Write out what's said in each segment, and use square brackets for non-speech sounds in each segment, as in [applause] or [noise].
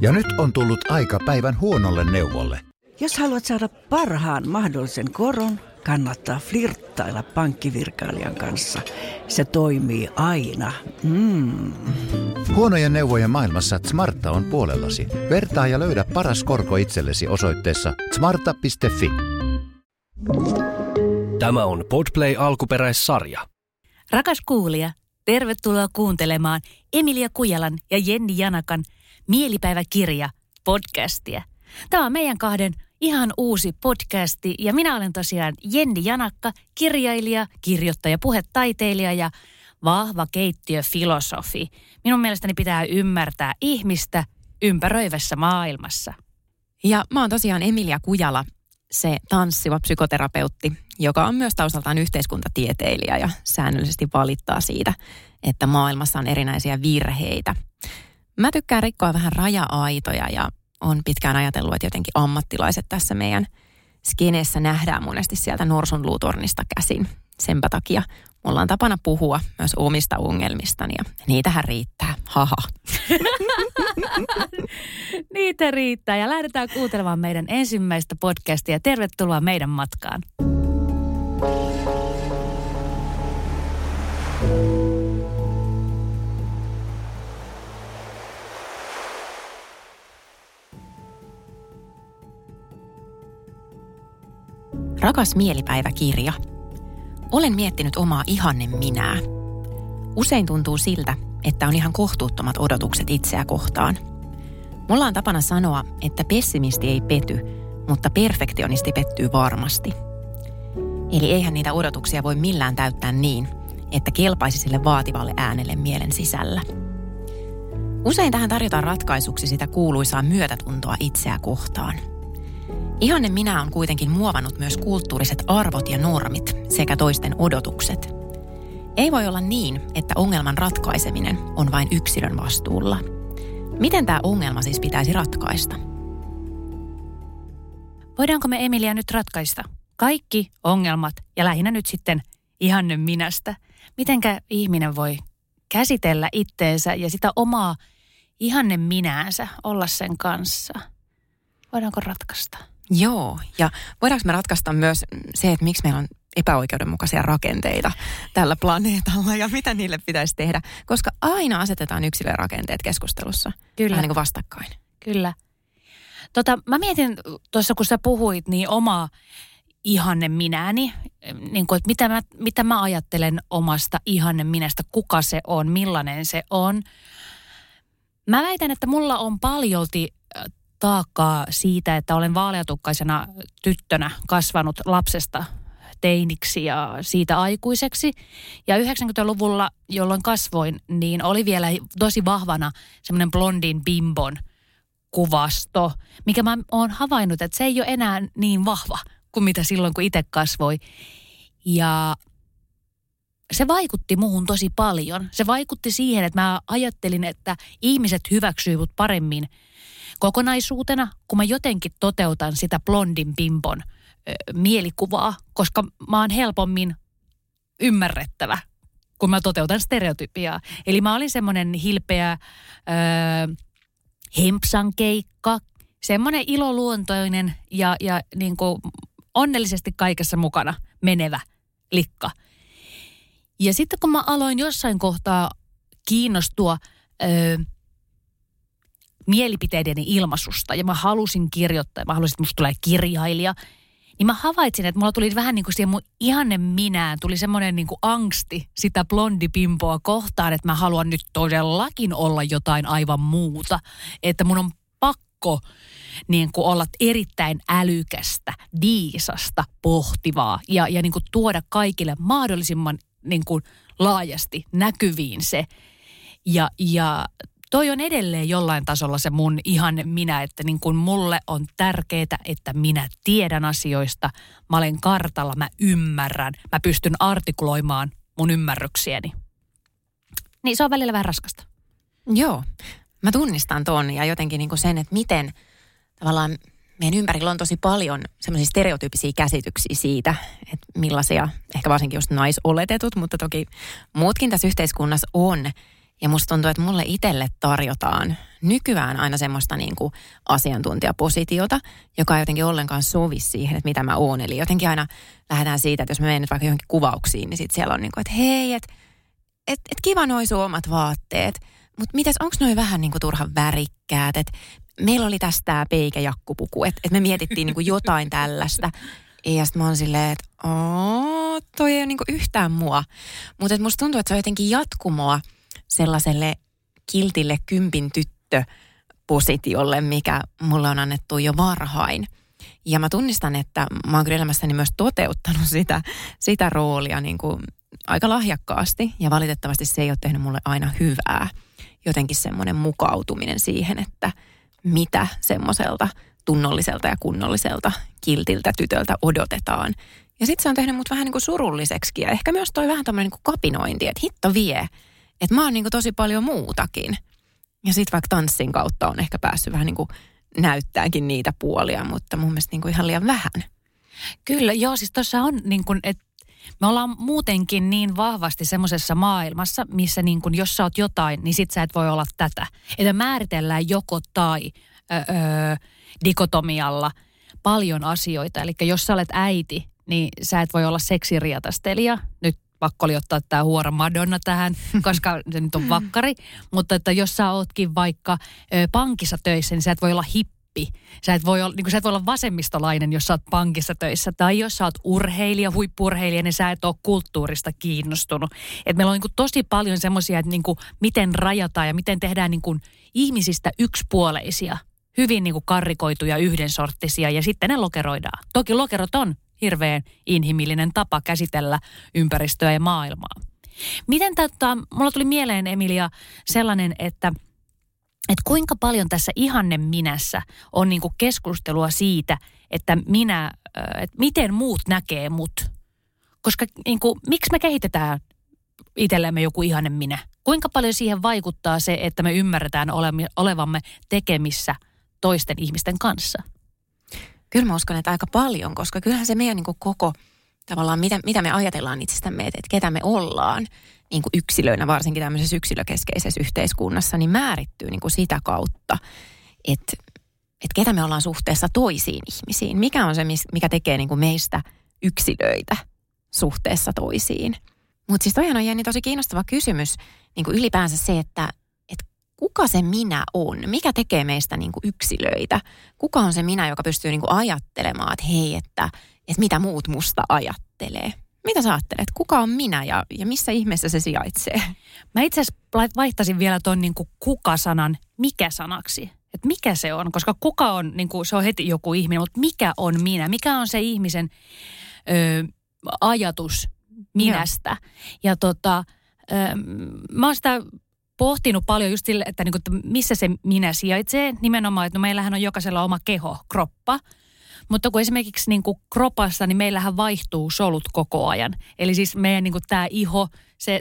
Ja nyt on tullut aika päivän huonolle neuvolle. Jos haluat saada parhaan mahdollisen koron, kannattaa flirttailla pankkivirkailijan kanssa. Se toimii aina. Mm. Huonojen neuvojen maailmassa Smarta on puolellasi. Vertaa ja löydä paras korko itsellesi osoitteessa smarta.fi. Tämä on Podplay alkuperäissarja. Rakas kuulija, tervetuloa kuuntelemaan Emilia Kujalan ja Jenni Janakan Mielipäiväkirja podcastia. Tämä on meidän kahden ihan uusi podcasti ja minä olen tosiaan Jenni Janakka, kirjailija, kirjoittaja, puhetaiteilija ja vahva keittiöfilosofi. Minun mielestäni pitää ymmärtää ihmistä ympäröivässä maailmassa. Ja mä oon tosiaan Emilia Kujala, se tanssiva psykoterapeutti, joka on myös taustaltaan yhteiskuntatieteilijä ja säännöllisesti valittaa siitä, että maailmassa on erinäisiä virheitä. Mä tykkään rikkoa vähän raja-aitoja ja on pitkään ajatellut, että jotenkin ammattilaiset tässä meidän skeneessä nähdään monesti sieltä norsunluutornista käsin. Senpä takia mulla on tapana puhua myös omista ongelmistani ja niitähän riittää. Haha. [laughs] Niitä riittää ja lähdetään kuuntelemaan meidän ensimmäistä podcastia. Tervetuloa meidän matkaan. Rakas mielipäiväkirja. Olen miettinyt omaa ihanne minää. Usein tuntuu siltä, että on ihan kohtuuttomat odotukset itseä kohtaan. Mulla on tapana sanoa, että pessimisti ei pety, mutta perfektionisti pettyy varmasti. Eli eihän niitä odotuksia voi millään täyttää niin, että kelpaisi sille vaativalle äänelle mielen sisällä. Usein tähän tarjotaan ratkaisuksi sitä kuuluisaa myötätuntoa itseä kohtaan – Ihanne minä on kuitenkin muovannut myös kulttuuriset arvot ja normit sekä toisten odotukset. Ei voi olla niin, että ongelman ratkaiseminen on vain yksilön vastuulla. Miten tämä ongelma siis pitäisi ratkaista? Voidaanko me Emilia nyt ratkaista kaikki ongelmat ja lähinnä nyt sitten ihanne minästä? Mitenkä ihminen voi käsitellä itteensä ja sitä omaa ihanne minäänsä olla sen kanssa? Voidaanko ratkaista? Joo, ja voidaanko me ratkaista myös se, että miksi meillä on epäoikeudenmukaisia rakenteita tällä planeetalla ja mitä niille pitäisi tehdä, koska aina asetetaan yksilön rakenteet keskustelussa. Kyllä. Vähän niin kuin vastakkain. Kyllä. Tota, mä mietin tuossa, kun sä puhuit, niin oma ihanne minäni, niin kuin, että mitä mä, mitä mä ajattelen omasta ihanne minästä, kuka se on, millainen se on. Mä väitän, että mulla on paljolti taakkaa siitä, että olen vaaleatukkaisena tyttönä kasvanut lapsesta teiniksi ja siitä aikuiseksi. Ja 90-luvulla, jolloin kasvoin, niin oli vielä tosi vahvana semmoinen blondin bimbon kuvasto, mikä mä oon havainnut, että se ei ole enää niin vahva kuin mitä silloin, kun itse kasvoi. Ja se vaikutti muuhun tosi paljon. Se vaikutti siihen, että mä ajattelin, että ihmiset hyväksyivät paremmin – kokonaisuutena, kun mä jotenkin toteutan sitä blondin pimpon ö, mielikuvaa, koska mä oon helpommin ymmärrettävä, kun mä toteutan stereotypiaa. Eli mä olin semmoinen hilpeä ö, hempsan keikka, semmoinen iloluontoinen ja, ja niin kuin onnellisesti kaikessa mukana menevä likka. Ja sitten kun mä aloin jossain kohtaa kiinnostua ö, mielipiteideni ilmaisusta ja mä halusin kirjoittaa, mä halusin, että musta tulee kirjailija, niin mä havaitsin, että mulla tuli vähän niin kuin siihen mun ihanne minään, tuli semmoinen niin kuin angsti sitä blondipimpoa kohtaan, että mä haluan nyt todellakin olla jotain aivan muuta. Että mun on pakko niin kuin olla erittäin älykästä, viisasta, pohtivaa ja, ja niin kuin tuoda kaikille mahdollisimman niin kuin laajasti näkyviin se. Ja, ja toi on edelleen jollain tasolla se mun ihan minä, että niin kuin mulle on tärkeää, että minä tiedän asioista, mä olen kartalla, mä ymmärrän, mä pystyn artikuloimaan mun ymmärryksiäni. Niin se on välillä vähän raskasta. Joo, mä tunnistan ton ja jotenkin niin kuin sen, että miten tavallaan meidän ympärillä on tosi paljon semmoisia stereotyyppisiä käsityksiä siitä, että millaisia, ehkä varsinkin just naisoletetut, mutta toki muutkin tässä yhteiskunnassa on – Ja musta tuntuu, että mulle itselle tarjotaan nykyään aina semmoista niin kuin asiantuntijapositiota, joka ei jotenkin ollenkaan sovi siihen, että mitä mä oon. Eli jotenkin aina lähdetään siitä, että jos mä menen nyt vaikka johonkin kuvauksiin, niin sitten siellä on niin kuin, että hei, että et, et kiva noin sun omat vaatteet. Mutta mitäs, onko noin vähän niin kuin turhan värikkäät? Et meillä oli tästä tämä peikäjakkupuku, että et me mietittiin niin kuin jotain tällaista. Ja sitten mä oon silleen, että toi ei ole niinku yhtään mua. Mutta musta tuntuu, että se on jotenkin jatkumoa sellaiselle kiltille kympin tyttö positiolle, mikä mulle on annettu jo varhain. Ja mä tunnistan, että mä oon kyllä elämässäni myös toteuttanut sitä, sitä roolia niin kuin aika lahjakkaasti. Ja valitettavasti se ei ole tehnyt mulle aina hyvää. Jotenkin semmoinen mukautuminen siihen, että mitä semmoiselta tunnolliselta ja kunnolliselta kiltiltä tytöltä odotetaan. Ja sitten se on tehnyt mut vähän niin kuin surulliseksi ja ehkä myös toi vähän tämmöinen niin kapinointi, että hitto vie, että mä oon niin kuin tosi paljon muutakin. Ja sitten vaikka tanssin kautta on ehkä päässyt vähän niin kuin näyttääkin niitä puolia, mutta mun mielestä niin kuin ihan liian vähän. Kyllä, joo, siis tuossa on niin kuin, että me ollaan muutenkin niin vahvasti semmoisessa maailmassa, missä niin kuin, jos sä oot jotain, niin sit sä et voi olla tätä. Että määritellään joko tai öö, dikotomialla paljon asioita. Eli jos sä olet äiti, niin sä et voi olla seksiriatastelija. Nyt pakko oli ottaa tämä huora Madonna tähän, [laughs] koska se nyt on vakkari. Mutta että jos sä ootkin vaikka ö, pankissa töissä, niin sä et voi olla hippi. Sä et voi olla, niin sä et voi olla vasemmistolainen, jos sä oot pankissa töissä. Tai jos sä oot urheilija, huippurheilija, niin sä et ole kulttuurista kiinnostunut. Et meillä on niin tosi paljon semmoisia, että niin miten rajataan ja miten tehdään niin ihmisistä yksipuoleisia – hyvin niin kuin karrikoituja, yhdensorttisia ja sitten ne lokeroidaan. Toki lokerot on hirveän inhimillinen tapa käsitellä ympäristöä ja maailmaa. Miten tätä, mulla tuli mieleen Emilia sellainen, että, että kuinka paljon tässä ihanne minässä on niin kuin keskustelua siitä, että minä, että miten muut näkee mut. Koska niin kuin, miksi me kehitetään itsellemme joku ihanne minä? Kuinka paljon siihen vaikuttaa se, että me ymmärretään olevamme tekemissä – toisten ihmisten kanssa? Kyllä mä uskon, että aika paljon, koska kyllähän se meidän niin kuin koko tavallaan, mitä, mitä me ajatellaan itsestämme, että, ketä me ollaan niin kuin yksilöinä, varsinkin tämmöisessä yksilökeskeisessä yhteiskunnassa, niin määrittyy niin kuin sitä kautta, että, että ketä me ollaan suhteessa toisiin ihmisiin. Mikä on se, mikä tekee niin kuin meistä yksilöitä suhteessa toisiin. Mutta siis toihan on Jenni tosi kiinnostava kysymys, niin kuin ylipäänsä se, että kuka se minä on? Mikä tekee meistä niin kuin yksilöitä? Kuka on se minä, joka pystyy niin kuin ajattelemaan, että hei, että, että mitä muut musta ajattelee? Mitä sä ajattelet? Kuka on minä ja, ja missä ihmeessä se sijaitsee? Mä itse asiassa vaihtasin vielä tuon niin kuka-sanan mikä-sanaksi. Että mikä se on? Koska kuka on, niin kuin, se on heti joku ihminen, mutta mikä on minä? Mikä on se ihmisen ö, ajatus minästä? Joo. Ja tota, ö, mä oon sitä pohtinut paljon just sille, että, niin kuin, että missä se minä sijaitsee. Nimenomaan, että no meillähän on jokaisella oma keho, kroppa. Mutta kun esimerkiksi niin kuin kropassa, niin meillähän vaihtuu solut koko ajan. Eli siis meidän niin kuin tämä iho, se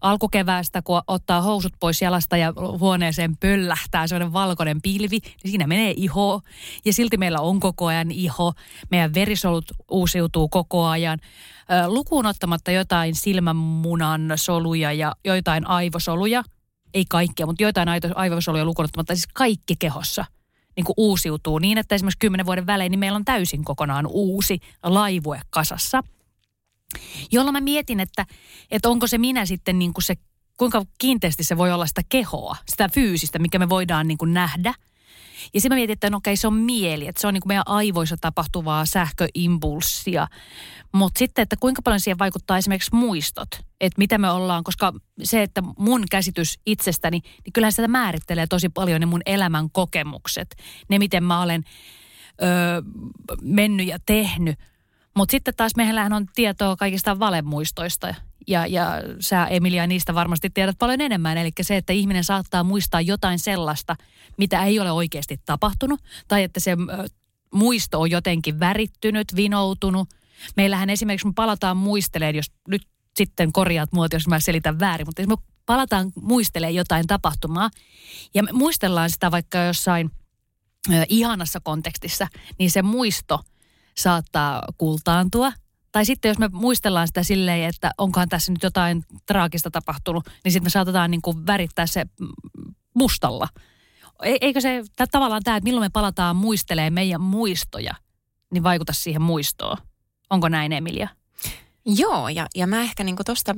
alkukeväästä, kun ottaa housut pois jalasta ja huoneeseen pöllähtää sellainen valkoinen pilvi, niin siinä menee iho. Ja silti meillä on koko ajan iho. Meidän verisolut uusiutuu koko ajan. Lukuun ottamatta jotain silmämunan soluja ja joitain aivosoluja, ei kaikkia, mutta joitain aivosoluja lukuun ottamatta, siis kaikki kehossa niin kuin uusiutuu niin, että esimerkiksi kymmenen vuoden välein niin meillä on täysin kokonaan uusi laivue kasassa. Jolloin mä mietin, että, että onko se minä sitten niin kuin se, kuinka kiinteästi se voi olla sitä kehoa, sitä fyysistä, mikä me voidaan niin kuin nähdä – ja sitten mä mietin, että no okei, se on mieli, että se on niin kuin meidän aivoissa tapahtuvaa sähköimpulssia. Mutta sitten, että kuinka paljon siihen vaikuttaa esimerkiksi muistot, että mitä me ollaan, koska se, että mun käsitys itsestäni, niin kyllähän sitä määrittelee tosi paljon ne mun elämän kokemukset. Ne, miten mä olen öö, mennyt ja tehnyt. Mutta sitten taas meillähän on tietoa kaikista valemuistoista ja, ja sä Emilia niistä varmasti tiedät paljon enemmän. Eli se, että ihminen saattaa muistaa jotain sellaista, mitä ei ole oikeasti tapahtunut. Tai että se muisto on jotenkin värittynyt, vinoutunut. Meillähän esimerkiksi me palataan muisteleen, jos nyt sitten korjaat muut, jos mä selitän väärin, mutta me palataan muistelee jotain tapahtumaa ja me muistellaan sitä vaikka jossain ihanassa kontekstissa, niin se muisto saattaa kultaantua – tai sitten jos me muistellaan sitä silleen, että onkohan tässä nyt jotain traagista tapahtunut, niin sitten me saatetaan niin kuin värittää se mustalla. Eikö se tää, tavallaan tämä, että milloin me palataan muistelee meidän muistoja, niin vaikuta siihen muistoon? Onko näin, Emilia? Joo, ja, ja mä ehkä niin tuosta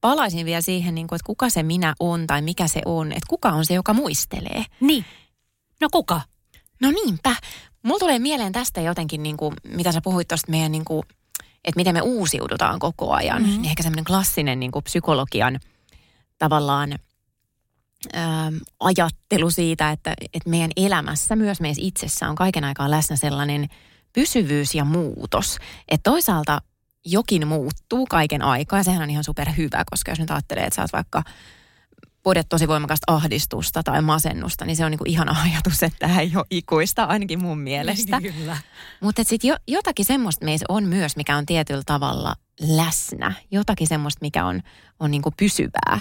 palaisin vielä siihen, niin kuin, että kuka se minä on tai mikä se on. Että kuka on se, joka muistelee. Niin. No kuka? No niinpä. Mulla tulee mieleen tästä jotenkin, niin kuin, mitä sä puhuit tuosta meidän, niin kuin, että miten me uusiudutaan koko ajan. Mm-hmm. Niin ehkä semmoinen klassinen niin kuin psykologian tavallaan ähm, ajattelu siitä, että, että meidän elämässä, myös meissä itsessä on kaiken aikaa läsnä sellainen pysyvyys ja muutos. Että toisaalta jokin muuttuu kaiken aikaa ja sehän on ihan superhyvä, koska jos nyt ajattelee, että sä oot vaikka podet tosi voimakasta ahdistusta tai masennusta, niin se on niinku ihana [laughs] ajatus, että tämä ei ole ikuista, ainakin mun mielestä. [laughs] Kyllä. Mutta sitten jo, jotakin semmoista meissä on myös, mikä on tietyllä tavalla läsnä. Jotakin semmoista, mikä on, on niinku pysyvää.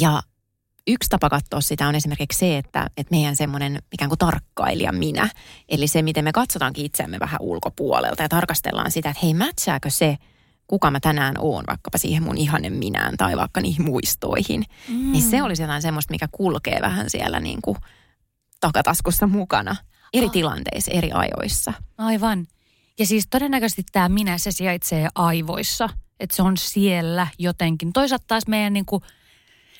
Ja yksi tapa katsoa sitä on esimerkiksi se, että, että meidän semmoinen ikään kuin tarkkailija minä, eli se, miten me katsotaankin itseämme vähän ulkopuolelta ja tarkastellaan sitä, että hei, mätsääkö se, kuka mä tänään oon, vaikkapa siihen mun ihanen minään tai vaikka niihin muistoihin. Mm. Niin se olisi jotain semmoista, mikä kulkee vähän siellä niin kuin takataskussa mukana eri ah. tilanteissa, eri ajoissa. Aivan. Ja siis todennäköisesti tämä minä, se sijaitsee aivoissa. Että se on siellä jotenkin. Toisaalta taas meidän niin kuin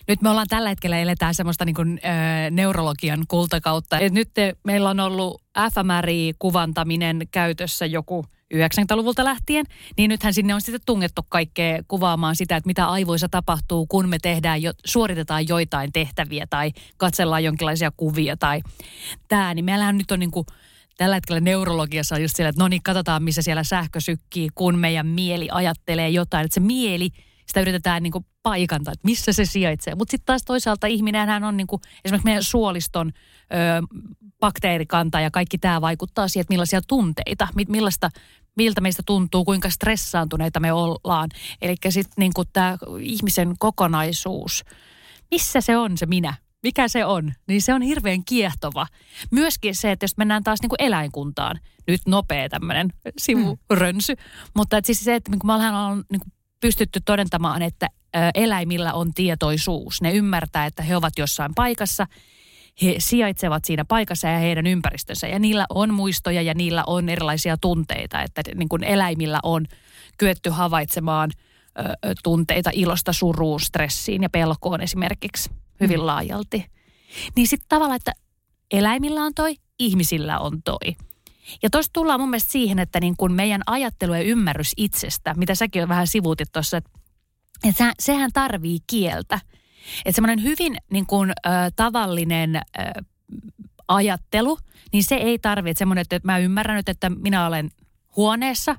nyt me ollaan tällä hetkellä eletään semmoista niin kuin, ö, neurologian kultakautta. Et nyt te, meillä on ollut fMRI-kuvantaminen käytössä joku 90-luvulta lähtien, niin nythän sinne on sitten tungettu kaikkea kuvaamaan sitä, että mitä aivoissa tapahtuu, kun me tehdään, jo, suoritetaan joitain tehtäviä tai katsellaan jonkinlaisia kuvia tai tämä. Niin meillähän nyt on niin kuin, tällä hetkellä neurologiassa on just siellä, että no niin, katsotaan missä siellä sähkö sykkii, kun meidän mieli ajattelee jotain. Että se mieli sitä yritetään niin kuin paikantaa, että missä se sijaitsee. Mutta sitten taas toisaalta ihminenhän on niin kuin, esimerkiksi meidän suoliston ö, bakteerikanta ja kaikki tämä vaikuttaa siihen, että millaisia tunteita, millaista, miltä meistä tuntuu, kuinka stressaantuneita me ollaan. Eli sitten niin tämä ihmisen kokonaisuus, missä se on se minä? Mikä se on? Niin se on hirveän kiehtova. Myöskin se, että jos mennään taas niin kuin eläinkuntaan, nyt nopea tämmöinen sivurönsy, mm. mutta et siis se, että niin kuin me ollaan niin kuin pystytty todentamaan, että eläimillä on tietoisuus. Ne ymmärtää, että he ovat jossain paikassa, he sijaitsevat siinä paikassa ja heidän ympäristössä. Ja niillä on muistoja ja niillä on erilaisia tunteita, että niin kuin eläimillä on kyetty havaitsemaan ö, tunteita ilosta, suruun, stressiin ja pelkoon esimerkiksi hyvin mm. laajalti. Niin sitten tavallaan, että eläimillä on toi, ihmisillä on toi. Ja tuossa tullaan mun mielestä siihen, että niin kun meidän ajattelu ja ymmärrys itsestä, mitä säkin on vähän sivuutit tuossa, että, että sehän tarvii kieltä. Että semmoinen hyvin niin kun, ö, tavallinen ö, ajattelu, niin se ei tarvitse semmoinen, että mä ymmärrän nyt, että minä olen huoneessa,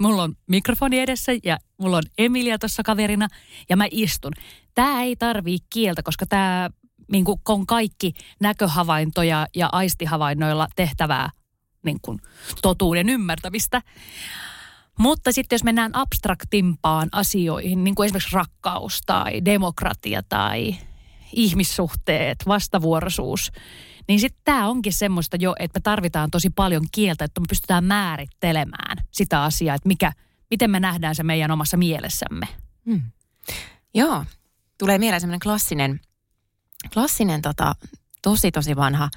mulla on mikrofoni edessä ja mulla on Emilia tuossa kaverina ja mä istun. Tämä ei tarvii kieltä, koska tämä niin on kaikki näköhavaintoja ja aistihavainnoilla tehtävää niin kuin, totuuden ymmärtämistä. Mutta sitten jos mennään abstraktimpaan asioihin, niin kuin esimerkiksi rakkaus tai demokratia tai ihmissuhteet, vastavuoroisuus, niin sitten tämä onkin semmoista jo, että me tarvitaan tosi paljon kieltä, että me pystytään määrittelemään sitä asiaa, että mikä, miten me nähdään se meidän omassa mielessämme. Hmm. Joo, tulee mieleen semmoinen klassinen, klassinen tota, tosi tosi vanha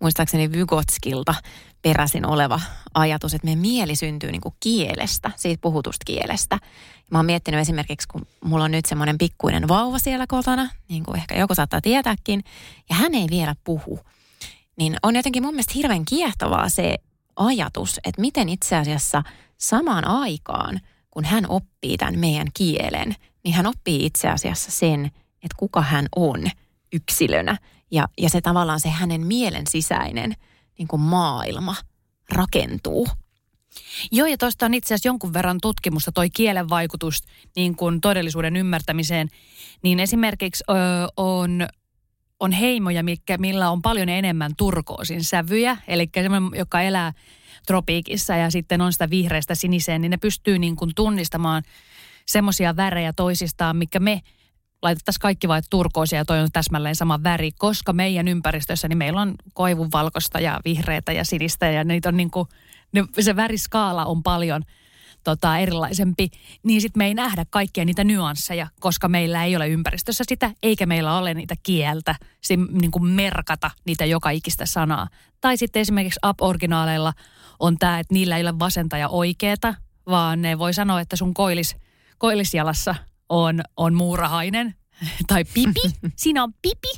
muistaakseni Vygotskilta peräisin oleva ajatus, että meidän mieli syntyy niin kuin kielestä, siitä puhutusta kielestä. Mä oon miettinyt esimerkiksi, kun mulla on nyt semmoinen pikkuinen vauva siellä kotona, niin kuin ehkä joku saattaa tietääkin, ja hän ei vielä puhu. Niin on jotenkin mun mielestä hirveän kiehtovaa se ajatus, että miten itse asiassa samaan aikaan, kun hän oppii tämän meidän kielen, niin hän oppii itse asiassa sen, että kuka hän on yksilönä – ja, ja se tavallaan se hänen mielen sisäinen niin kuin maailma rakentuu. Joo, ja tuosta on itse asiassa jonkun verran tutkimusta, toi kielen vaikutus niin kuin todellisuuden ymmärtämiseen. Niin esimerkiksi ö, on, on heimoja, mikä, millä on paljon enemmän turkoosin sävyjä, eli semmoinen, joka elää tropiikissa ja sitten on sitä vihreästä siniseen, niin ne pystyy niin kuin tunnistamaan semmoisia värejä toisistaan, mikä me – laitettaisiin kaikki vain turkoosia ja toi on täsmälleen sama väri, koska meidän ympäristössä niin meillä on koivun valkoista ja vihreitä ja sinistä ja niitä on niin kuin, ne, se väriskaala on paljon tota, erilaisempi, niin sitten me ei nähdä kaikkia niitä nyansseja, koska meillä ei ole ympäristössä sitä, eikä meillä ole niitä kieltä, se, niin kuin merkata niitä joka ikistä sanaa. Tai sitten esimerkiksi up-originaaleilla on tämä, että niillä ei ole vasenta ja oikeeta, vaan ne voi sanoa, että sun koilis, koillisjalassa on, on muurahainen [laughs] tai pipi, [laughs] siinä on pipi.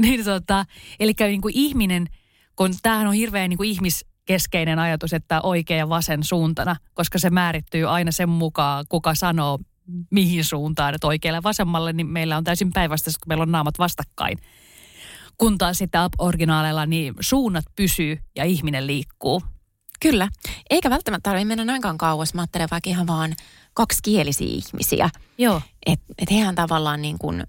niin, tota, eli niin kuin ihminen, kun tämähän on hirveän niin kuin ihmiskeskeinen ajatus, että oikea ja vasen suuntana, koska se määrittyy aina sen mukaan, kuka sanoo mihin suuntaan, että oikealle ja vasemmalle, niin meillä on täysin päinvastaista, kun meillä on naamat vastakkain. Kun taas sitten originaaleilla, niin suunnat pysyy ja ihminen liikkuu. Kyllä. Eikä välttämättä tarvitse mennä näinkaan kauas. Mä ajattelen vaikka ihan vaan kaksikielisiä ihmisiä. Joo. Että et hehän tavallaan niin kuin,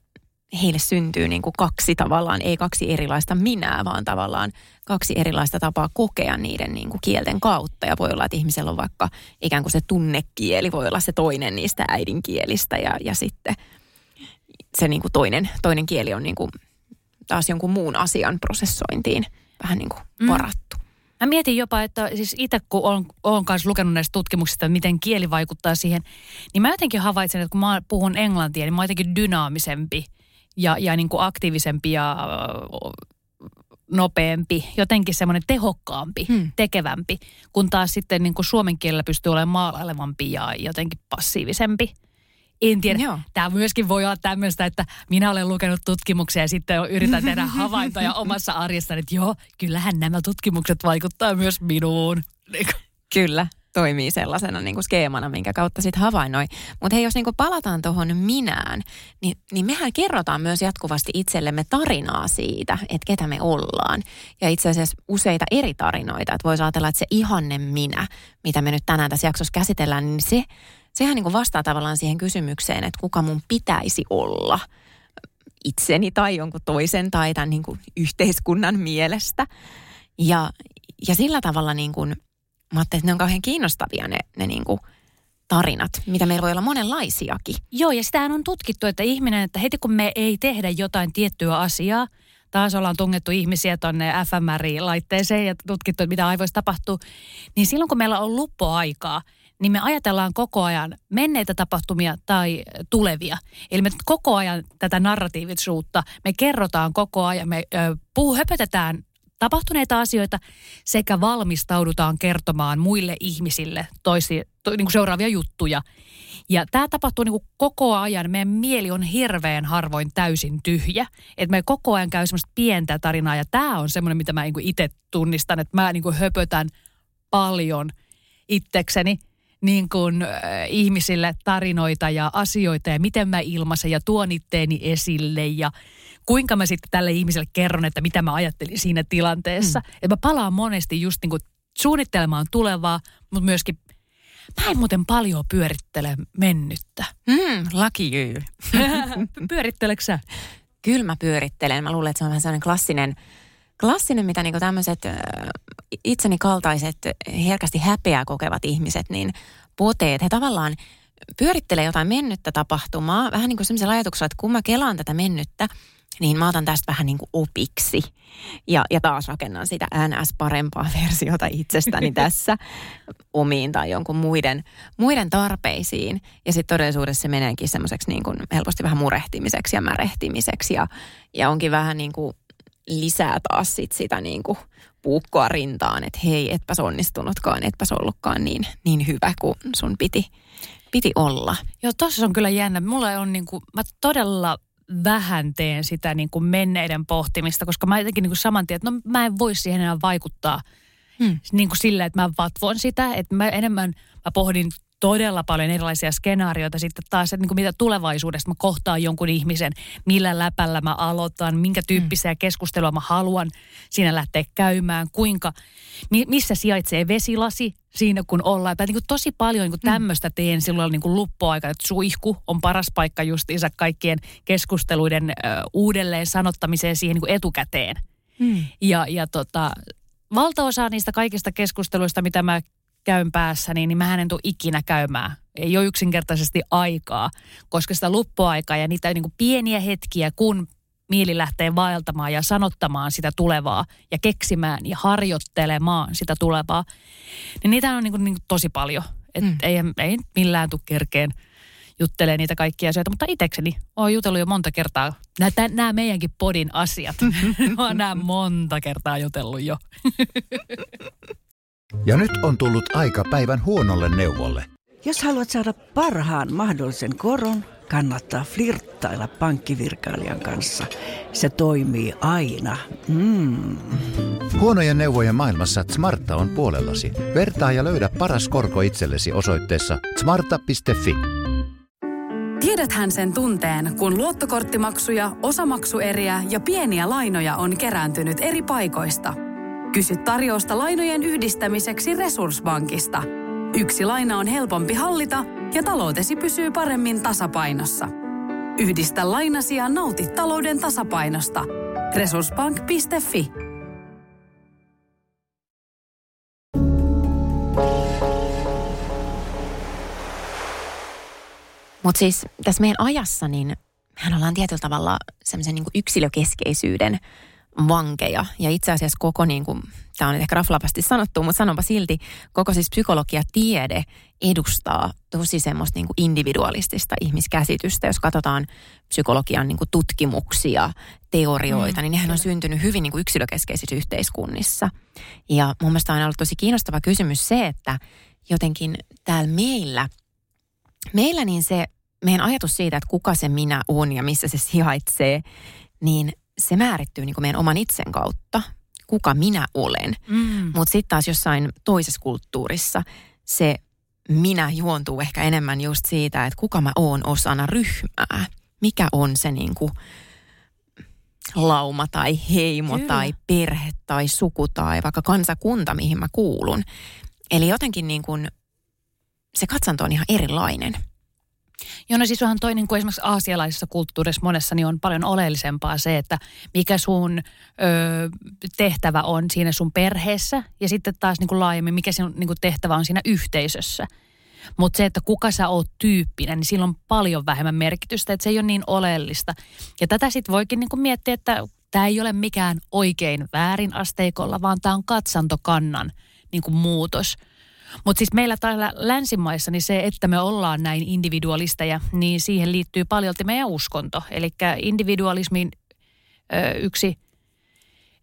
heille syntyy niin kuin kaksi tavallaan, ei kaksi erilaista minää, vaan tavallaan kaksi erilaista tapaa kokea niiden niin kuin kielten kautta. Ja voi olla, että ihmisellä on vaikka ikään kuin se tunnekieli, voi olla se toinen niistä äidinkielistä ja, ja sitten se niin kuin toinen, toinen kieli on niin kuin taas jonkun muun asian prosessointiin vähän niin kuin mm. Mä mietin jopa, että siis itse kun olen, olen kanssa lukenut näistä tutkimuksista, että miten kieli vaikuttaa siihen, niin mä jotenkin havaitsen, että kun mä puhun englantia, niin mä oon jotenkin dynaamisempi ja, ja niin kuin aktiivisempi ja nopeampi, jotenkin semmoinen tehokkaampi, hmm. tekevämpi, kun taas sitten niin kuin suomen kielellä pystyy olemaan maalailevampi ja jotenkin passiivisempi en tiedä. Joo. Tämä myöskin voi olla tämmöistä, että minä olen lukenut tutkimuksia ja sitten yritän tehdä [laughs] havaintoja omassa arjessani, että joo, kyllähän nämä tutkimukset vaikuttaa myös minuun. Kyllä toimii sellaisena niin kuin skeemana, minkä kautta sitten havainnoi. Mutta hei, jos niin kuin palataan tuohon minään, niin, niin mehän kerrotaan myös jatkuvasti itsellemme tarinaa siitä, että ketä me ollaan. Ja itse asiassa useita eri tarinoita. Että voisi ajatella, että se ihanne minä, mitä me nyt tänään tässä jaksossa käsitellään, niin se sehän niin kuin vastaa tavallaan siihen kysymykseen, että kuka mun pitäisi olla itseni tai jonkun toisen tai tämän niin kuin yhteiskunnan mielestä. Ja, ja sillä tavalla niin kuin, mä ajattelin, että ne on kauhean kiinnostavia ne, ne niin kuin tarinat, mitä meillä voi olla monenlaisiakin. Joo, ja sitähän on tutkittu, että ihminen, että heti kun me ei tehdä jotain tiettyä asiaa, taas ollaan tungettu ihmisiä tuonne fMRI-laitteeseen ja tutkittu, että mitä aivoissa tapahtuu, niin silloin kun meillä on luppoaikaa, niin me ajatellaan koko ajan menneitä tapahtumia tai tulevia. Eli me koko ajan tätä narratiivisuutta, me kerrotaan koko ajan, me ö, puhu, höpötetään tapahtuneita asioita sekä valmistaudutaan kertomaan muille ihmisille toisi, to, niin kuin seuraavia juttuja. Ja tämä tapahtuu niin kuin koko ajan. Meidän mieli on hirveän harvoin täysin tyhjä. Että me koko ajan käy semmoista pientä tarinaa ja tämä on semmoinen, mitä mä niin itse tunnistan, että mä niin kuin höpötän paljon itsekseni – niin kuin, äh, ihmisille tarinoita ja asioita ja miten mä ilmaisen ja tuon itteeni esille ja kuinka mä sitten tälle ihmiselle kerron, että mitä mä ajattelin siinä tilanteessa. Mm. Että mä palaan monesti just niin kuin suunnittelemaan tulevaa, mutta myöskin Mä en muuten paljon pyörittele mennyttä. Mm, you. [laughs] Pyöritteleksä sä? Kyllä mä pyörittelen. Mä luulen, että se on vähän sellainen klassinen, klassinen mitä niinku tämmöiset itseni kaltaiset herkästi häpeää kokevat ihmiset, niin poteet, he tavallaan pyörittelee jotain mennyttä tapahtumaa, vähän niin kuin sellaisella ajatuksella, että kun mä kelaan tätä mennyttä, niin mä otan tästä vähän niin kuin opiksi. Ja, ja taas rakennan sitä NS parempaa [laughs] versiota itsestäni [laughs] tässä omiin tai jonkun muiden, muiden tarpeisiin. Ja sitten todellisuudessa se meneekin semmoiseksi niin kuin helposti vähän murehtimiseksi ja märehtimiseksi. Ja, ja onkin vähän niin kuin lisää taas sit sitä niin kuin puukkoa rintaan, että hei, etpäs onnistunutkaan, etpäs ollutkaan niin, niin hyvä kuin sun piti, piti olla. Joo, tossa on kyllä jännä. Mulla on niin kuin, mä todella vähän teen sitä niin kuin menneiden pohtimista, koska mä jotenkin niin kuin saman tien, että no mä en voi siihen enää vaikuttaa hmm. niin kuin sillä, että mä vatvon sitä, että mä enemmän mä pohdin todella paljon erilaisia skenaarioita sitten taas, että niin kuin mitä tulevaisuudesta mä kohtaan jonkun ihmisen, millä läpällä mä aloitan, minkä tyyppisiä mm. keskustelua mä haluan siinä lähteä käymään, kuinka, mi, missä sijaitsee vesilasi siinä kun ollaan. Tai niin kuin tosi paljon niin kuin mm. tämmöistä teen silloin niin kuin luppuaika, että suihku on paras paikka justiinsa kaikkien keskusteluiden ö, uudelleen sanottamiseen siihen niin kuin etukäteen. Mm. Ja, ja tota, valtaosa niistä kaikista keskusteluista, mitä mä käyn päässä, niin, niin mä en tule ikinä käymään. Ei ole yksinkertaisesti aikaa, koska sitä luppuaikaa ja niitä niin kuin pieniä hetkiä, kun mieli lähtee vaeltamaan ja sanottamaan sitä tulevaa ja keksimään ja harjoittelemaan sitä tulevaa, niin niitä on niin kuin, niin kuin tosi paljon. Että mm. ei, ei millään tule kerkeen juttelee niitä kaikkia asioita, mutta itsekseni olen jutellut jo monta kertaa. Nämä meidänkin podin asiat. [laughs] olen nämä monta kertaa jutellut jo. [laughs] ja nyt on tullut aika päivän huonolle neuvolle. Jos haluat saada parhaan mahdollisen koron, kannattaa flirttailla pankkivirkailijan kanssa. Se toimii aina. Mm. Huonojen neuvojen maailmassa Smarta on puolellasi. Vertaa ja löydä paras korko itsellesi osoitteessa smarta.fi. Tiedäthän sen tunteen, kun luottokorttimaksuja, osamaksueriä ja pieniä lainoja on kerääntynyt eri paikoista. Kysy tarjousta lainojen yhdistämiseksi Resurssbankista. Yksi laina on helpompi hallita ja taloutesi pysyy paremmin tasapainossa. Yhdistä lainasi ja nauti talouden tasapainosta. Resurssbank.fi Mutta siis tässä meidän ajassa, niin mehän ollaan tietyllä tavalla semmoisen niin yksilökeskeisyyden vankeja. Ja itse asiassa koko, niin kuin, tämä on ehkä raflapasti sanottu, mutta sanonpa silti, koko siis psykologia-tiede edustaa tosi semmoista niin kuin individualistista ihmiskäsitystä. Jos katsotaan psykologian niin kuin tutkimuksia, teorioita, mm, niin nehän kyllä. on syntynyt hyvin niin kuin yksilökeskeisissä yhteiskunnissa. Ja mun mielestä on ollut tosi kiinnostava kysymys se, että jotenkin täällä meillä, meillä niin se meidän ajatus siitä, että kuka se minä on ja missä se sijaitsee, niin se määrittyy niin kuin meidän oman itsen kautta, kuka minä olen. Mm. Mutta sitten taas jossain toisessa kulttuurissa se minä juontuu ehkä enemmän just siitä, että kuka mä oon osana ryhmää. Mikä on se niin kuin lauma tai heimo Kyllä. tai perhe tai suku tai vaikka kansakunta, mihin mä kuulun. Eli jotenkin niin kuin se katsanto on ihan erilainen. Joo, no siis onhan toi niin kuin esimerkiksi aasialaisessa kulttuurissa monessa niin on paljon oleellisempaa se, että mikä sun ö, tehtävä on siinä sun perheessä ja sitten taas niin kuin laajemmin, mikä sun niin kuin tehtävä on siinä yhteisössä. Mutta se, että kuka sä oot tyyppinen, niin sillä on paljon vähemmän merkitystä, että se ei ole niin oleellista. Ja tätä sitten voikin niin kuin miettiä, että tämä ei ole mikään oikein väärin asteikolla, vaan tämä on katsantokannan niin kuin muutos – mutta siis meillä täällä länsimaissa niin se, että me ollaan näin individualisteja, niin siihen liittyy paljon meidän uskonto. Eli individualismin ö, yksi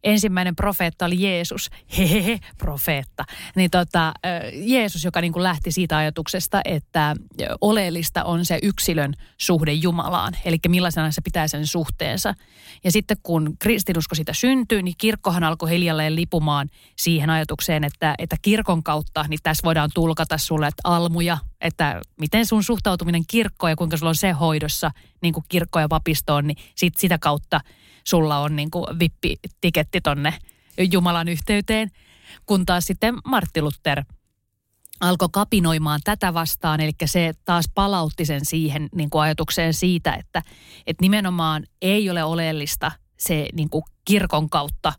ensimmäinen profeetta oli Jeesus, hehehe, profeetta. Niin tota, Jeesus, joka niin kuin lähti siitä ajatuksesta, että oleellista on se yksilön suhde Jumalaan, eli millaisena se pitää sen suhteensa. Ja sitten kun kristinusko sitä syntyy, niin kirkkohan alkoi hiljalleen lipumaan siihen ajatukseen, että, että kirkon kautta, niin tässä voidaan tulkata sulle että almuja, että miten sun suhtautuminen kirkkoon ja kuinka sulla on se hoidossa, niin kuin kirkko ja papistoon, niin sit sitä kautta – sulla on niin kuin vippitiketti tonne Jumalan yhteyteen. Kun taas sitten Martti Luther alkoi kapinoimaan tätä vastaan, eli se taas palautti sen siihen niin kuin ajatukseen siitä, että, että nimenomaan ei ole oleellista se niin kuin kirkon kautta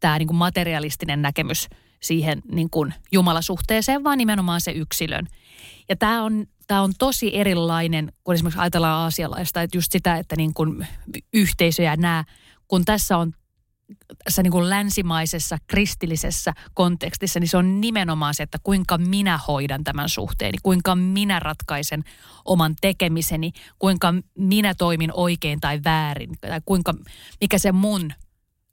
tämä niin kuin materialistinen näkemys siihen niin kuin Jumalasuhteeseen, vaan nimenomaan se yksilön. Ja tämä on, tämä on tosi erilainen, kun esimerkiksi ajatellaan aasialaista, että just sitä, että niin kuin yhteisö ja nämä kun tässä on tässä niin kuin länsimaisessa kristillisessä kontekstissa, niin se on nimenomaan se, että kuinka minä hoidan tämän suhteeni, kuinka minä ratkaisen oman tekemiseni, kuinka minä toimin oikein tai väärin, tai kuinka, mikä se mun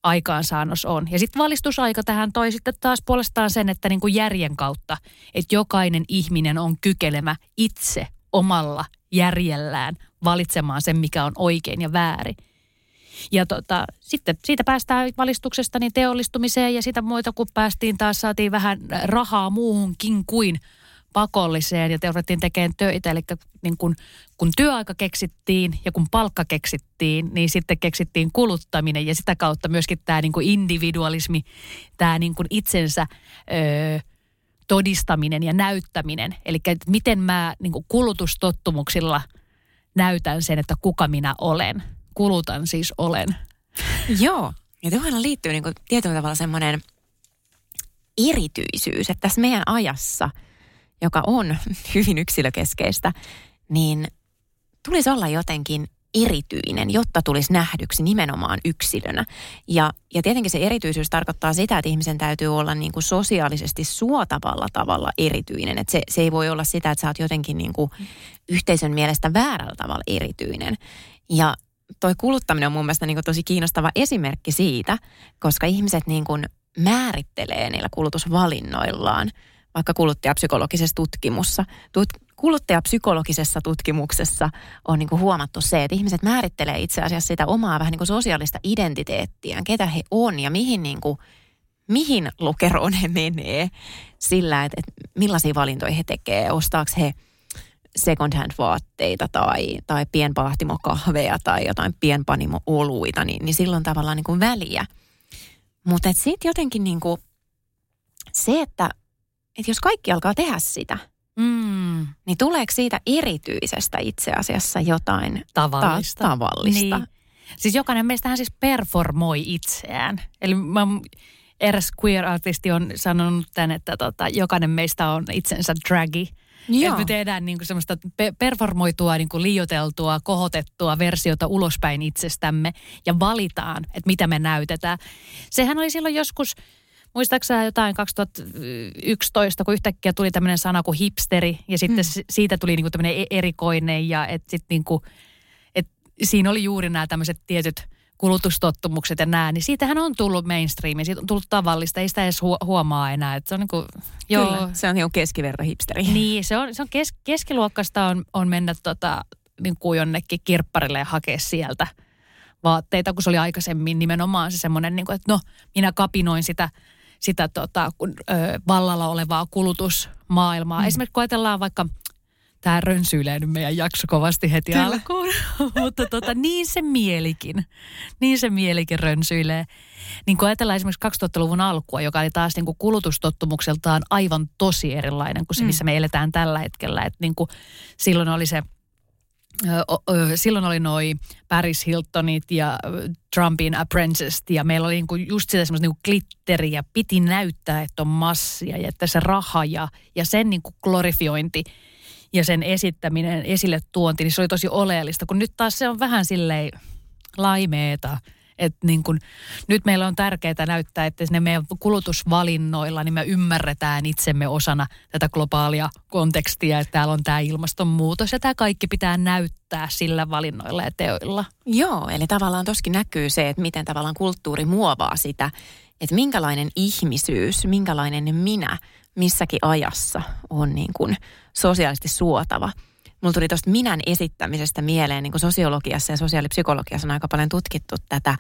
aikaansaannos on. Ja sitten valistusaika tähän toi sitten taas puolestaan sen, että niin kuin järjen kautta, että jokainen ihminen on kykelemä itse omalla järjellään valitsemaan sen, mikä on oikein ja väärin. Ja tota, sitten siitä päästään valistuksesta niin teollistumiseen ja sitä muita, kun päästiin taas, saatiin vähän rahaa muuhunkin kuin pakolliseen ja te ruvettiin tekemään töitä. Eli niin kun, kun työaika keksittiin ja kun palkka keksittiin, niin sitten keksittiin kuluttaminen ja sitä kautta myöskin tämä niin individualismi, tämä niin itsensä öö, todistaminen ja näyttäminen. Eli miten mä niin kulutustottumuksilla näytän sen, että kuka minä olen – kulutan siis olen. Joo, ja tuohon liittyy niin tietyllä tavalla semmoinen erityisyys, että tässä meidän ajassa, joka on [laughs] hyvin yksilökeskeistä, niin tulisi olla jotenkin erityinen, jotta tulisi nähdyksi nimenomaan yksilönä. Ja, ja tietenkin se erityisyys tarkoittaa sitä, että ihmisen täytyy olla niin kuin sosiaalisesti suotavalla tavalla erityinen. Että se, se ei voi olla sitä, että sä oot jotenkin niin kuin yhteisön mielestä väärällä tavalla erityinen. Ja toi kuluttaminen on mun mielestä niin tosi kiinnostava esimerkki siitä, koska ihmiset niin kuin määrittelee niillä kulutusvalinnoillaan, vaikka kuluttajapsykologisessa tutkimussa, tut, kuluttajapsykologisessa tutkimuksessa on niin kuin huomattu se, että ihmiset määrittelee itse asiassa sitä omaa vähän niin kuin sosiaalista identiteettiään, ketä he on ja mihin, niin kuin, mihin lokeroon he menee sillä, että, että millaisia valintoja he tekee, ostaako he second hand vaatteita tai, tai pienpaahtimo-kahveja tai jotain pienpanimo-oluita, niin, niin silloin tavallaan niin kuin väliä. Mutta sitten jotenkin niin kuin se, että, että jos kaikki alkaa tehdä sitä – Mm. Niin tuleeko siitä erityisestä itse asiassa jotain tavallista? Ta- tavallista? Niin. Siis jokainen meistähän siis performoi itseään. Eli mä, eräs queer-artisti on sanonut tämän, että tota, jokainen meistä on itsensä dragi. Joo. me tehdään niin kuin semmoista pe- performoitua, niin kuin liioteltua, kohotettua versiota ulospäin itsestämme ja valitaan, että mitä me näytetään. Sehän oli silloin joskus Muistaakseni jotain 2011, kun yhtäkkiä tuli tämmöinen sana kuin hipsteri ja sitten mm. siitä tuli niinku tämmöinen e-, erikoinen ja että sitten niinku, et siinä oli juuri nämä tämmöiset tietyt kulutustottumukset ja nämä, niin siitähän on tullut mainstream, siitä on tullut tavallista, ei sitä edes huomaa enää. Että se on niinku, joo. Kyllä, se on ihan keskiverto hipsteri. Niin, se on, se on kes, keskiluokkasta on, on mennä tota, niin kuin jonnekin kirpparille ja hakea sieltä vaatteita, kun se oli aikaisemmin nimenomaan se semmoinen, niin kuin, että no, minä kapinoin sitä sitä tota, kun, ö, vallalla olevaa kulutusmaailmaa. Mm. Esimerkiksi kun ajatellaan vaikka, tämä rönsyilee nyt meidän jakso kovasti heti Kyllä. alkuun, [laughs] mutta tota, niin se mielikin, niin se mielikin rönsyilee. Niin kun ajatellaan esimerkiksi 2000-luvun alkua, joka oli taas niin kuin kulutustottumukseltaan aivan tosi erilainen kuin se, mm. missä me eletään tällä hetkellä. Et niin kuin silloin oli se – silloin oli noi Paris Hiltonit ja Trumpin Apprentice ja meillä oli niinku just sitä semmoista niinku glitteriä. Piti näyttää, että on massia ja että se raha ja, ja sen niinku glorifiointi ja sen esittäminen, esille tuonti, niin se oli tosi oleellista. Kun nyt taas se on vähän silleen laimeeta – että niin kun, nyt meillä on tärkeää näyttää, että ne meidän kulutusvalinnoilla, niin me ymmärretään itsemme osana tätä globaalia kontekstia, että täällä on tämä ilmastonmuutos ja tämä kaikki pitää näyttää sillä valinnoilla ja teoilla. Joo, eli tavallaan toskin näkyy se, että miten tavallaan kulttuuri muovaa sitä, että minkälainen ihmisyys, minkälainen minä missäkin ajassa on niin kuin sosiaalisesti suotava – mulla tuli tuosta minän esittämisestä mieleen, niin kuin sosiologiassa ja sosiaalipsykologiassa on aika paljon tutkittu tätä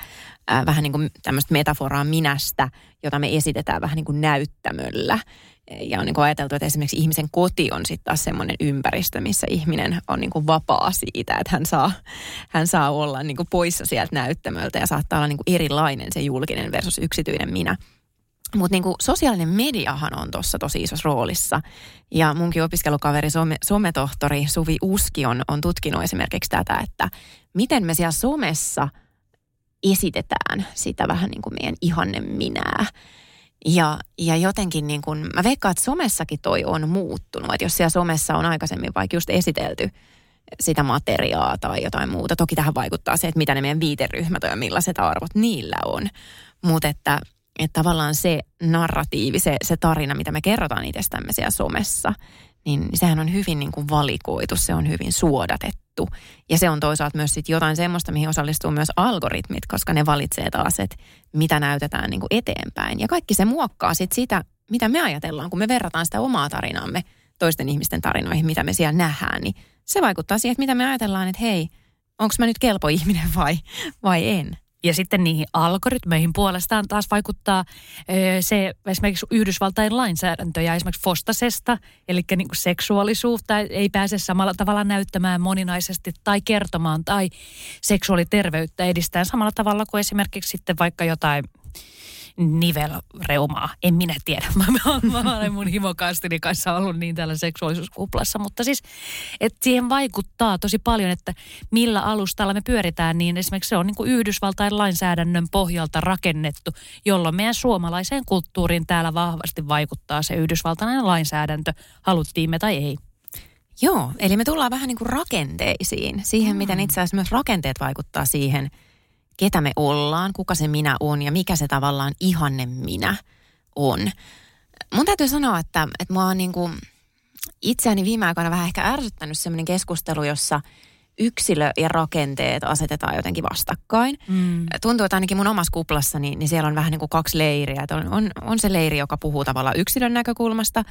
ää, vähän niin kuin tämmöistä metaforaa minästä, jota me esitetään vähän niin kuin näyttämöllä. Ja on niin kuin ajateltu, että esimerkiksi ihmisen koti on sitten taas semmoinen ympäristö, missä ihminen on niin kuin vapaa siitä, että hän saa, hän saa olla niin kuin poissa sieltä näyttämöltä ja saattaa olla niin kuin erilainen se julkinen versus yksityinen minä. Mutta niinku sosiaalinen mediahan on tuossa tosi isossa roolissa. Ja munkin opiskelukaveri, some, sometohtori Suvi Uski on, on tutkinut esimerkiksi tätä, että miten me siellä somessa esitetään sitä vähän niin kuin meidän ihanne minää. Ja, ja jotenkin niin kuin, mä veikkaan, että somessakin toi on muuttunut. Että jos siellä somessa on aikaisemmin vaikka just esitelty sitä materiaa tai jotain muuta. Toki tähän vaikuttaa se, että mitä ne meidän viiteryhmät on ja millaiset arvot niillä on. Mutta että että tavallaan se narratiivi, se, se tarina, mitä me kerrotaan itsestämme siellä somessa, niin sehän on hyvin niin kuin valikoitu, se on hyvin suodatettu. Ja se on toisaalta myös sit jotain semmoista, mihin osallistuu myös algoritmit, koska ne valitsee taas, että mitä näytetään niin kuin eteenpäin. Ja kaikki se muokkaa sit sitä, mitä me ajatellaan, kun me verrataan sitä omaa tarinaamme toisten ihmisten tarinoihin, mitä me siellä nähdään, niin se vaikuttaa siihen, että mitä me ajatellaan, että hei, onko mä nyt kelpo ihminen vai, vai en. Ja sitten niihin algoritmeihin puolestaan taas vaikuttaa se esimerkiksi Yhdysvaltain lainsäädäntö ja esimerkiksi Fostasesta, eli niin kuin seksuaalisuutta ei pääse samalla tavalla näyttämään moninaisesti tai kertomaan tai seksuaaliterveyttä edistää samalla tavalla kuin esimerkiksi sitten vaikka jotain nivelreumaa. En minä tiedä. [laughs] Mä, mä, mä olen mun himokastini kanssa ollut niin täällä seksuaalisuuskuplassa. Mutta siis, että siihen vaikuttaa tosi paljon, että millä alustalla me pyöritään. Niin esimerkiksi se on niin kuin Yhdysvaltain lainsäädännön pohjalta rakennettu, jolloin meidän suomalaiseen kulttuuriin täällä vahvasti vaikuttaa se yhdysvaltainen lainsäädäntö, haluttiin me tai ei. Joo, eli me tullaan vähän niin kuin rakenteisiin, siihen mm. miten itse asiassa myös rakenteet vaikuttaa siihen, ketä me ollaan, kuka se minä on ja mikä se tavallaan ihanne minä on. Mun täytyy sanoa, että, että mua on niin kuin itseäni viime aikoina vähän ehkä ärsyttänyt sellainen keskustelu, jossa – yksilö ja rakenteet asetetaan jotenkin vastakkain. Mm. Tuntuu, että ainakin mun omassa kuplassani, niin siellä on vähän niin kuin kaksi leiriä. Että on, on, on se leiri, joka puhuu tavallaan yksilön näkökulmasta,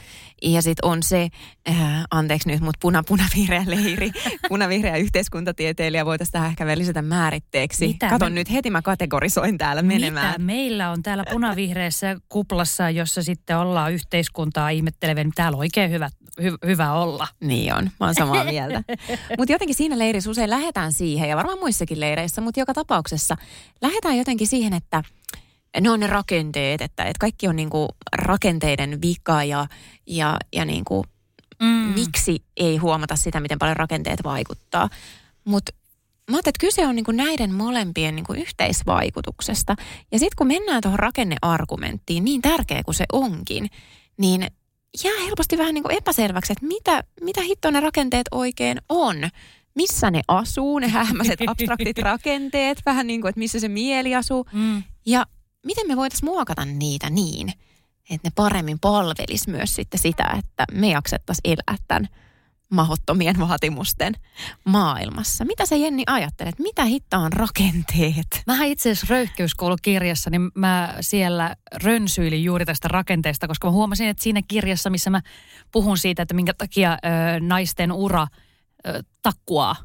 ja sitten on se, äh, anteeksi nyt, mutta puna-punavihreä leiri, [laughs] punavihreä yhteiskuntatieteilijä voitaisiin tähän ehkä vielä lisätä määritteeksi. Mitä Katon me... nyt heti mä kategorisoin täällä menemään. Mitä meillä on täällä punavihreässä kuplassa, jossa sitten ollaan yhteiskuntaa ihmettelevä, niin täällä on oikein hyvä, hy, hyvä olla. Niin on, mä oon samaa mieltä. [laughs] mutta jotenkin siinä leiri leirissä usein lähdetään siihen, ja varmaan muissakin leireissä, mutta joka tapauksessa lähdetään jotenkin siihen, että ne on ne rakenteet, että, että kaikki on niin kuin rakenteiden vika ja, ja, ja niin kuin, mm. miksi ei huomata sitä, miten paljon rakenteet vaikuttaa. Mutta mä ajattelin, että kyse on niin kuin näiden molempien niin kuin yhteisvaikutuksesta. Ja sitten kun mennään tuohon rakenneargumenttiin, niin tärkeä kuin se onkin, niin jää helposti vähän niin kuin epäselväksi, että mitä, mitä hittoa ne rakenteet oikein on missä ne asuu, ne hämmäiset abstraktit [laughs] rakenteet, vähän niin kuin, että missä se mieli asuu. Mm. Ja miten me voitaisiin muokata niitä niin, että ne paremmin palvelis myös sitten sitä, että me jaksettaisiin elää tämän mahottomien vaatimusten maailmassa. Mitä sä Jenni ajattelet? Mitä hitta on rakenteet? Mä itse asiassa röyhkeyskoulukirjassa, niin mä siellä rönsyilin juuri tästä rakenteesta, koska mä huomasin, että siinä kirjassa, missä mä puhun siitä, että minkä takia ö, naisten ura – takkuaa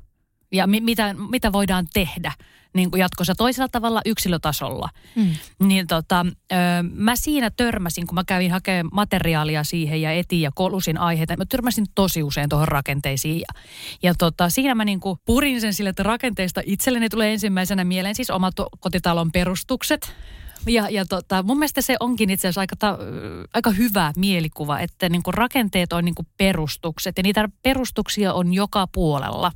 ja mi- mitä, mitä voidaan tehdä niin kuin jatkossa toisella tavalla yksilötasolla. Mm. Niin tota, ö, mä siinä törmäsin, kun mä kävin hakemaan materiaalia siihen ja etin ja kolusin aiheita, mä törmäsin tosi usein tuohon rakenteisiin. Ja, ja tota, siinä mä niin kuin purin sen sille, että rakenteista itselleni tulee ensimmäisenä mieleen siis omat kotitalon perustukset. Ja, ja tota, mun mielestä se onkin itse asiassa aika, ta, aika hyvä mielikuva, että niin rakenteet on niin kuin perustukset ja niitä perustuksia on joka puolella.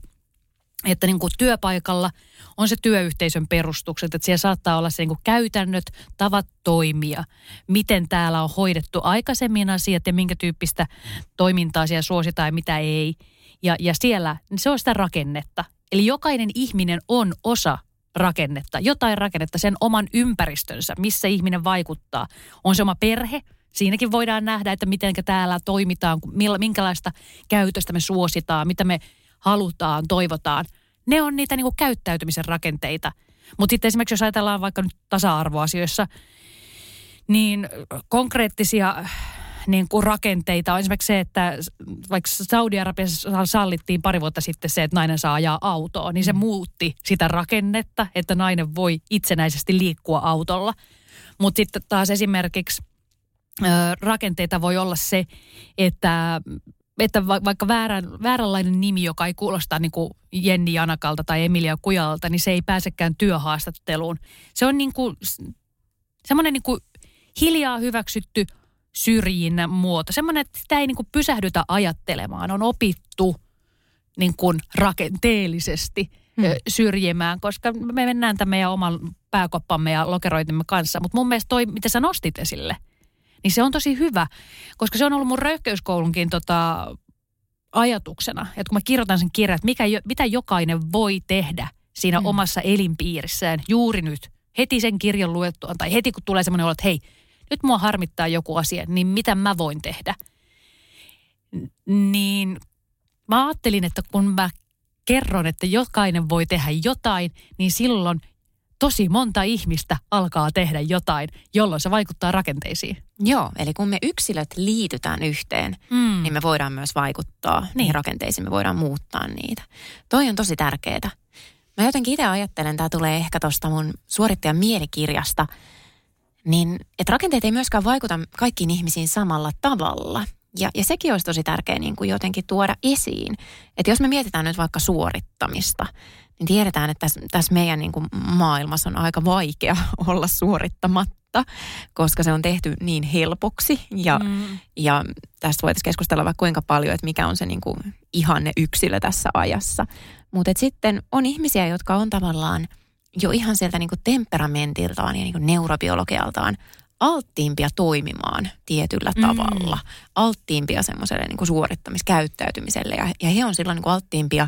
Että niin kuin työpaikalla on se työyhteisön perustukset, että siellä saattaa olla se niin kuin käytännöt, tavat toimia, miten täällä on hoidettu aikaisemmin asiat ja minkä tyyppistä toimintaa siellä suositaan ja mitä ei. Ja, ja siellä niin se on sitä rakennetta. Eli jokainen ihminen on osa rakennetta, jotain rakennetta, sen oman ympäristönsä, missä ihminen vaikuttaa. On se oma perhe, siinäkin voidaan nähdä, että miten täällä toimitaan, minkälaista käytöstä me suositaan, mitä me halutaan, toivotaan. Ne on niitä niin kuin käyttäytymisen rakenteita. Mutta sitten esimerkiksi jos ajatellaan vaikka nyt tasa-arvoasioissa, niin konkreettisia niin kuin rakenteita on esimerkiksi se, että vaikka Saudi-Arabiassa sallittiin pari vuotta sitten se, että nainen saa ajaa autoa, niin se mm. muutti sitä rakennetta, että nainen voi itsenäisesti liikkua autolla. Mutta sitten taas esimerkiksi rakenteita voi olla se, että että vaikka väärän, vääränlainen nimi, joka ei kuulosta niin kuin Jenni Janakalta tai Emilia Kujalta, niin se ei pääsekään työhaastatteluun. Se on niin kuin, semmoinen niin kuin hiljaa hyväksytty syrjinnän muoto. Semmoinen, että sitä ei niin kuin pysähdytä ajattelemaan. On opittu niin kuin rakenteellisesti hmm. syrjimään, koska me mennään tämän meidän oman pääkoppamme ja lokeroitimme kanssa. Mutta mun mielestä toi, mitä sä nostit esille, niin se on tosi hyvä, koska se on ollut mun röyhkeyskoulunkin tota, ajatuksena, että kun mä kirjoitan sen kirjan, että mikä, mitä jokainen voi tehdä siinä hmm. omassa elinpiirissään juuri nyt, heti sen kirjan luettua, tai heti kun tulee semmoinen olo, että hei, nyt mua harmittaa joku asia, niin mitä mä voin tehdä? Niin mä ajattelin, että kun mä kerron, että jokainen voi tehdä jotain, niin silloin tosi monta ihmistä alkaa tehdä jotain, jolloin se vaikuttaa rakenteisiin. Joo, eli kun me yksilöt liitytään yhteen, mm. niin me voidaan myös vaikuttaa niin. niihin rakenteisiin, me voidaan muuttaa niitä. Toi on tosi tärkeää. Mä jotenkin itse ajattelen, tämä tulee ehkä tuosta mun suorittajan mielikirjasta – niin että rakenteet ei myöskään vaikuta kaikkiin ihmisiin samalla tavalla. Ja, ja sekin olisi tosi tärkeää niin kuin jotenkin tuoda esiin. Että jos me mietitään nyt vaikka suorittamista, niin tiedetään, että tässä, tässä meidän niin kuin maailmassa on aika vaikea [laughs] olla suorittamatta, koska se on tehty niin helpoksi. Ja, mm. ja tästä voitaisiin keskustella vaikka kuinka paljon, että mikä on se niin kuin ihanne yksilö tässä ajassa. Mutta sitten on ihmisiä, jotka on tavallaan – jo ihan sieltä niin kuin temperamentiltaan ja niin kuin neurobiologialtaan alttiimpia toimimaan tietyllä mm. tavalla, alttiimpia semmoiselle niin kuin suorittamiskäyttäytymiselle ja, ja he on silloin niin kuin alttiimpia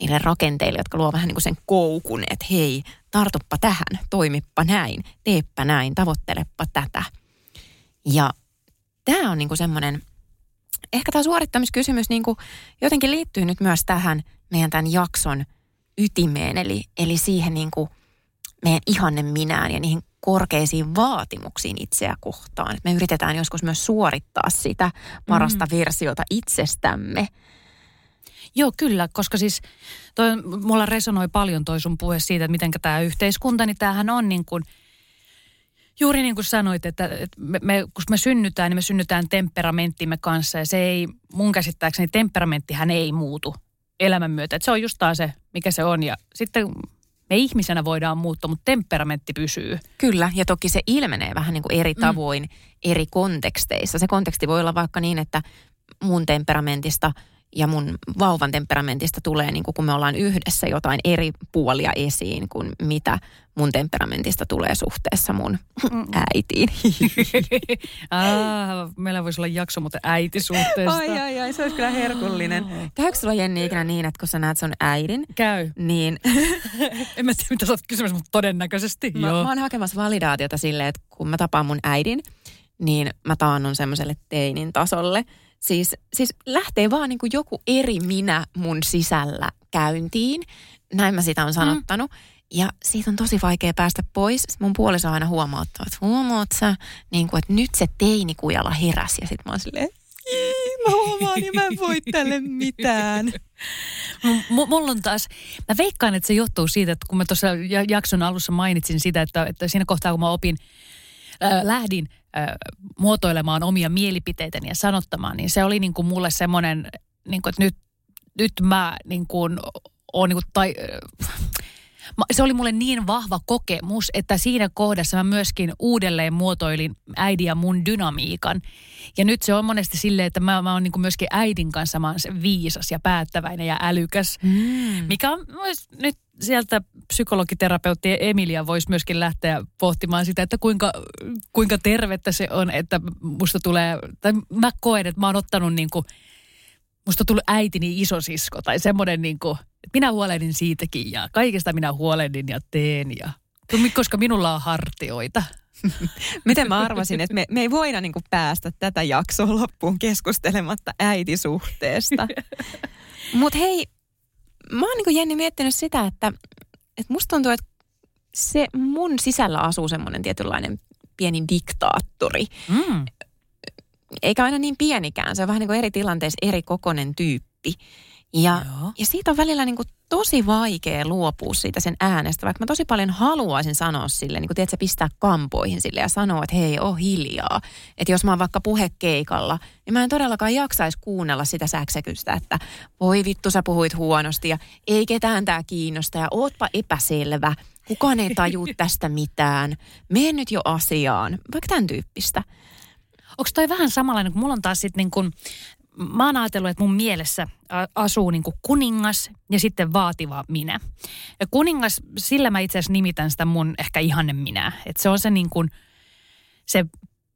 niille rakenteille, jotka luo vähän niin kuin sen koukun, että hei, tartuppa tähän, toimippa näin, teepä näin, tavoittelepa tätä. Ja tämä on niin kuin semmoinen, ehkä tämä suorittamiskysymys niin kuin jotenkin liittyy nyt myös tähän meidän tämän jakson ytimeen, eli, eli siihen niin kuin meidän ihanne minään ja niihin korkeisiin vaatimuksiin itseä kohtaan. Me yritetään joskus myös suorittaa sitä parasta mm. versiota itsestämme. Joo, kyllä, koska siis toi, mulla resonoi paljon toi sun puhe siitä, että miten tämä yhteiskunta, niin tämähän on niin kuin, juuri niin kuin sanoit, että, että me, me, kun me synnytään, niin me synnytään temperamenttimme kanssa ja se ei, mun käsittääkseni temperamenttihän ei muutu elämän myötä. Että se on just taas se, mikä se on ja sitten me ihmisenä voidaan muuttua, mutta temperamentti pysyy. Kyllä, ja toki se ilmenee vähän niin kuin eri mm. tavoin mm. eri konteksteissa. Se konteksti voi olla vaikka niin, että mun temperamentista – ja mun vauvan temperamentista tulee, niin kuin kun me ollaan yhdessä jotain eri puolia esiin kuin mitä mun temperamentista tulee suhteessa mun äitiin. [laughs] ah, meillä voisi olla jakso mutta äitisuhteesta. Ai ai ai, se olisi kyllä herkullinen. Käykö sulla Jenni ikinä niin, että kun sä näet sun äidin? Käy. Niin. [laughs] en mä tiedä, mitä sä oot kysymässä, mutta todennäköisesti mä, joo. Mä oon hakemassa validaatiota silleen, että kun mä tapaan mun äidin, niin mä taannun semmoiselle teinin tasolle – Siis, siis lähtee vaan niin kuin joku eri minä mun sisällä käyntiin. Näin mä sitä on sanottanut. Mm. Ja siitä on tosi vaikea päästä pois. Mun puoliso aina huomauttaa, että huomaat sä, niin kuin, että nyt se teinikujalla heräsi. Ja sit mä oon silleen, mä huomaan, niin mä en voi tälle mitään. [laughs] M- mulla on taas, mä veikkaan, että se johtuu siitä, että kun mä tuossa jakson alussa mainitsin sitä, että, että siinä kohtaa kun mä opin, äh, lähdin muotoilemaan omia mielipiteitäni ja sanottamaan, niin se oli niin kuin mulle semmoinen, niin kuin, että nyt, nyt mä niin kuin, on niin kuin, tai, se oli mulle niin vahva kokemus, että siinä kohdassa mä myöskin uudelleen muotoilin äidin ja mun dynamiikan. Ja nyt se on monesti silleen, että mä, mä oon niin myöskin äidin kanssa mä oon se viisas ja päättäväinen ja älykäs. Mm. Mikä on nyt sieltä psykologiterapeutti Emilia voisi myöskin lähteä pohtimaan sitä, että kuinka, kuinka tervettä se on, että musta tulee, tai mä koen, että mä oon ottanut niin kuin, musta tuli äitini isosisko tai semmoinen niin kuin, että minä huolehdin siitäkin ja kaikesta minä huolehdin ja teen ja koska minulla on hartioita. [laughs] Miten mä arvasin, että me, me ei voida niin päästä tätä jaksoa loppuun keskustelematta äitisuhteesta. [laughs] Mutta hei, mä oon niin Jenni miettinyt sitä, että, että musta tuntuu, että se mun sisällä asuu semmoinen tietynlainen pieni diktaattori. Mm. Eikä aina niin pienikään, se on vähän niin kuin eri tilanteessa eri kokonen tyyppi. Ja, ja siitä on välillä niin kuin tosi vaikea luopua siitä sen äänestä, vaikka mä tosi paljon haluaisin sanoa sille, niin kuin tiedät, pistää kampoihin sille ja sanoa, että hei, oh hiljaa. Että jos mä oon vaikka puhekeikalla, niin mä en todellakaan jaksaisi kuunnella sitä säksäkystä, että voi vittu sä puhuit huonosti ja ei ketään tää kiinnosta ja ootpa epäselvä. Kukaan ei taju [laughs] tästä mitään. Mene nyt jo asiaan. Vaikka tämän tyyppistä. Onko toi vähän samanlainen, kun mulla on taas sitten niin kun mä oon ajatellut, että mun mielessä asuu niin kuin kuningas ja sitten vaativa minä. Ja kuningas, sillä mä itse asiassa nimitän sitä mun ehkä ihanne minä. Että se on se niin kuin, se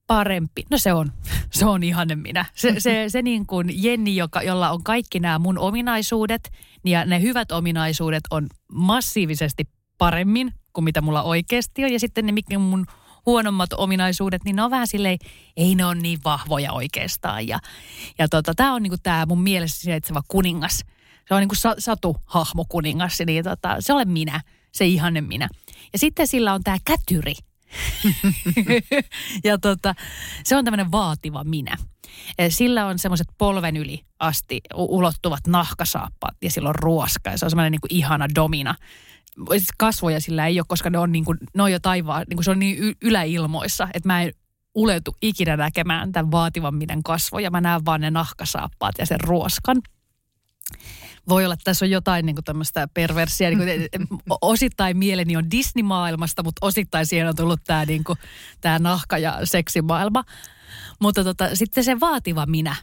parempi, no se on, [laughs] se on ihanne minä. Se, se, se niin kuin Jenni, joka, jolla on kaikki nämä mun ominaisuudet ja ne hyvät ominaisuudet on massiivisesti paremmin kuin mitä mulla oikeasti on. Ja sitten ne, mikä mun huonommat ominaisuudet, niin ne on vähän silleen, ei ne ole niin vahvoja oikeastaan. Ja, ja tota, tämä on niinku tämä mun mielessä sijaitseva kuningas. Se on niinku sa, satu-hahmo kuningas, niin tota, se olen minä, se ihanne minä. Ja sitten sillä on tämä kätyri. [laughs] ja tota, se on tämmöinen vaativa minä. Sillä on semmoiset polven yli asti ulottuvat nahkasaappaat ja sillä on ruoska ja se on semmoinen niin ihana domina kasvoja sillä ei ole, koska ne on, niin kuin, ne on jo taivaan, niin kuin se on niin yläilmoissa, että mä en uletu ikinä näkemään tämän vaativan minen kasvoja. Mä näen vaan ne nahkasaappaat ja sen ruoskan. Voi olla, että tässä on jotain niin tämmöistä perversiä. Niin kuin, osittain mieleni on Disney-maailmasta, mutta osittain siihen on tullut tämä, niin kuin, tämä nahka- ja seksimaailma. Mutta tota, sitten se vaativa minä,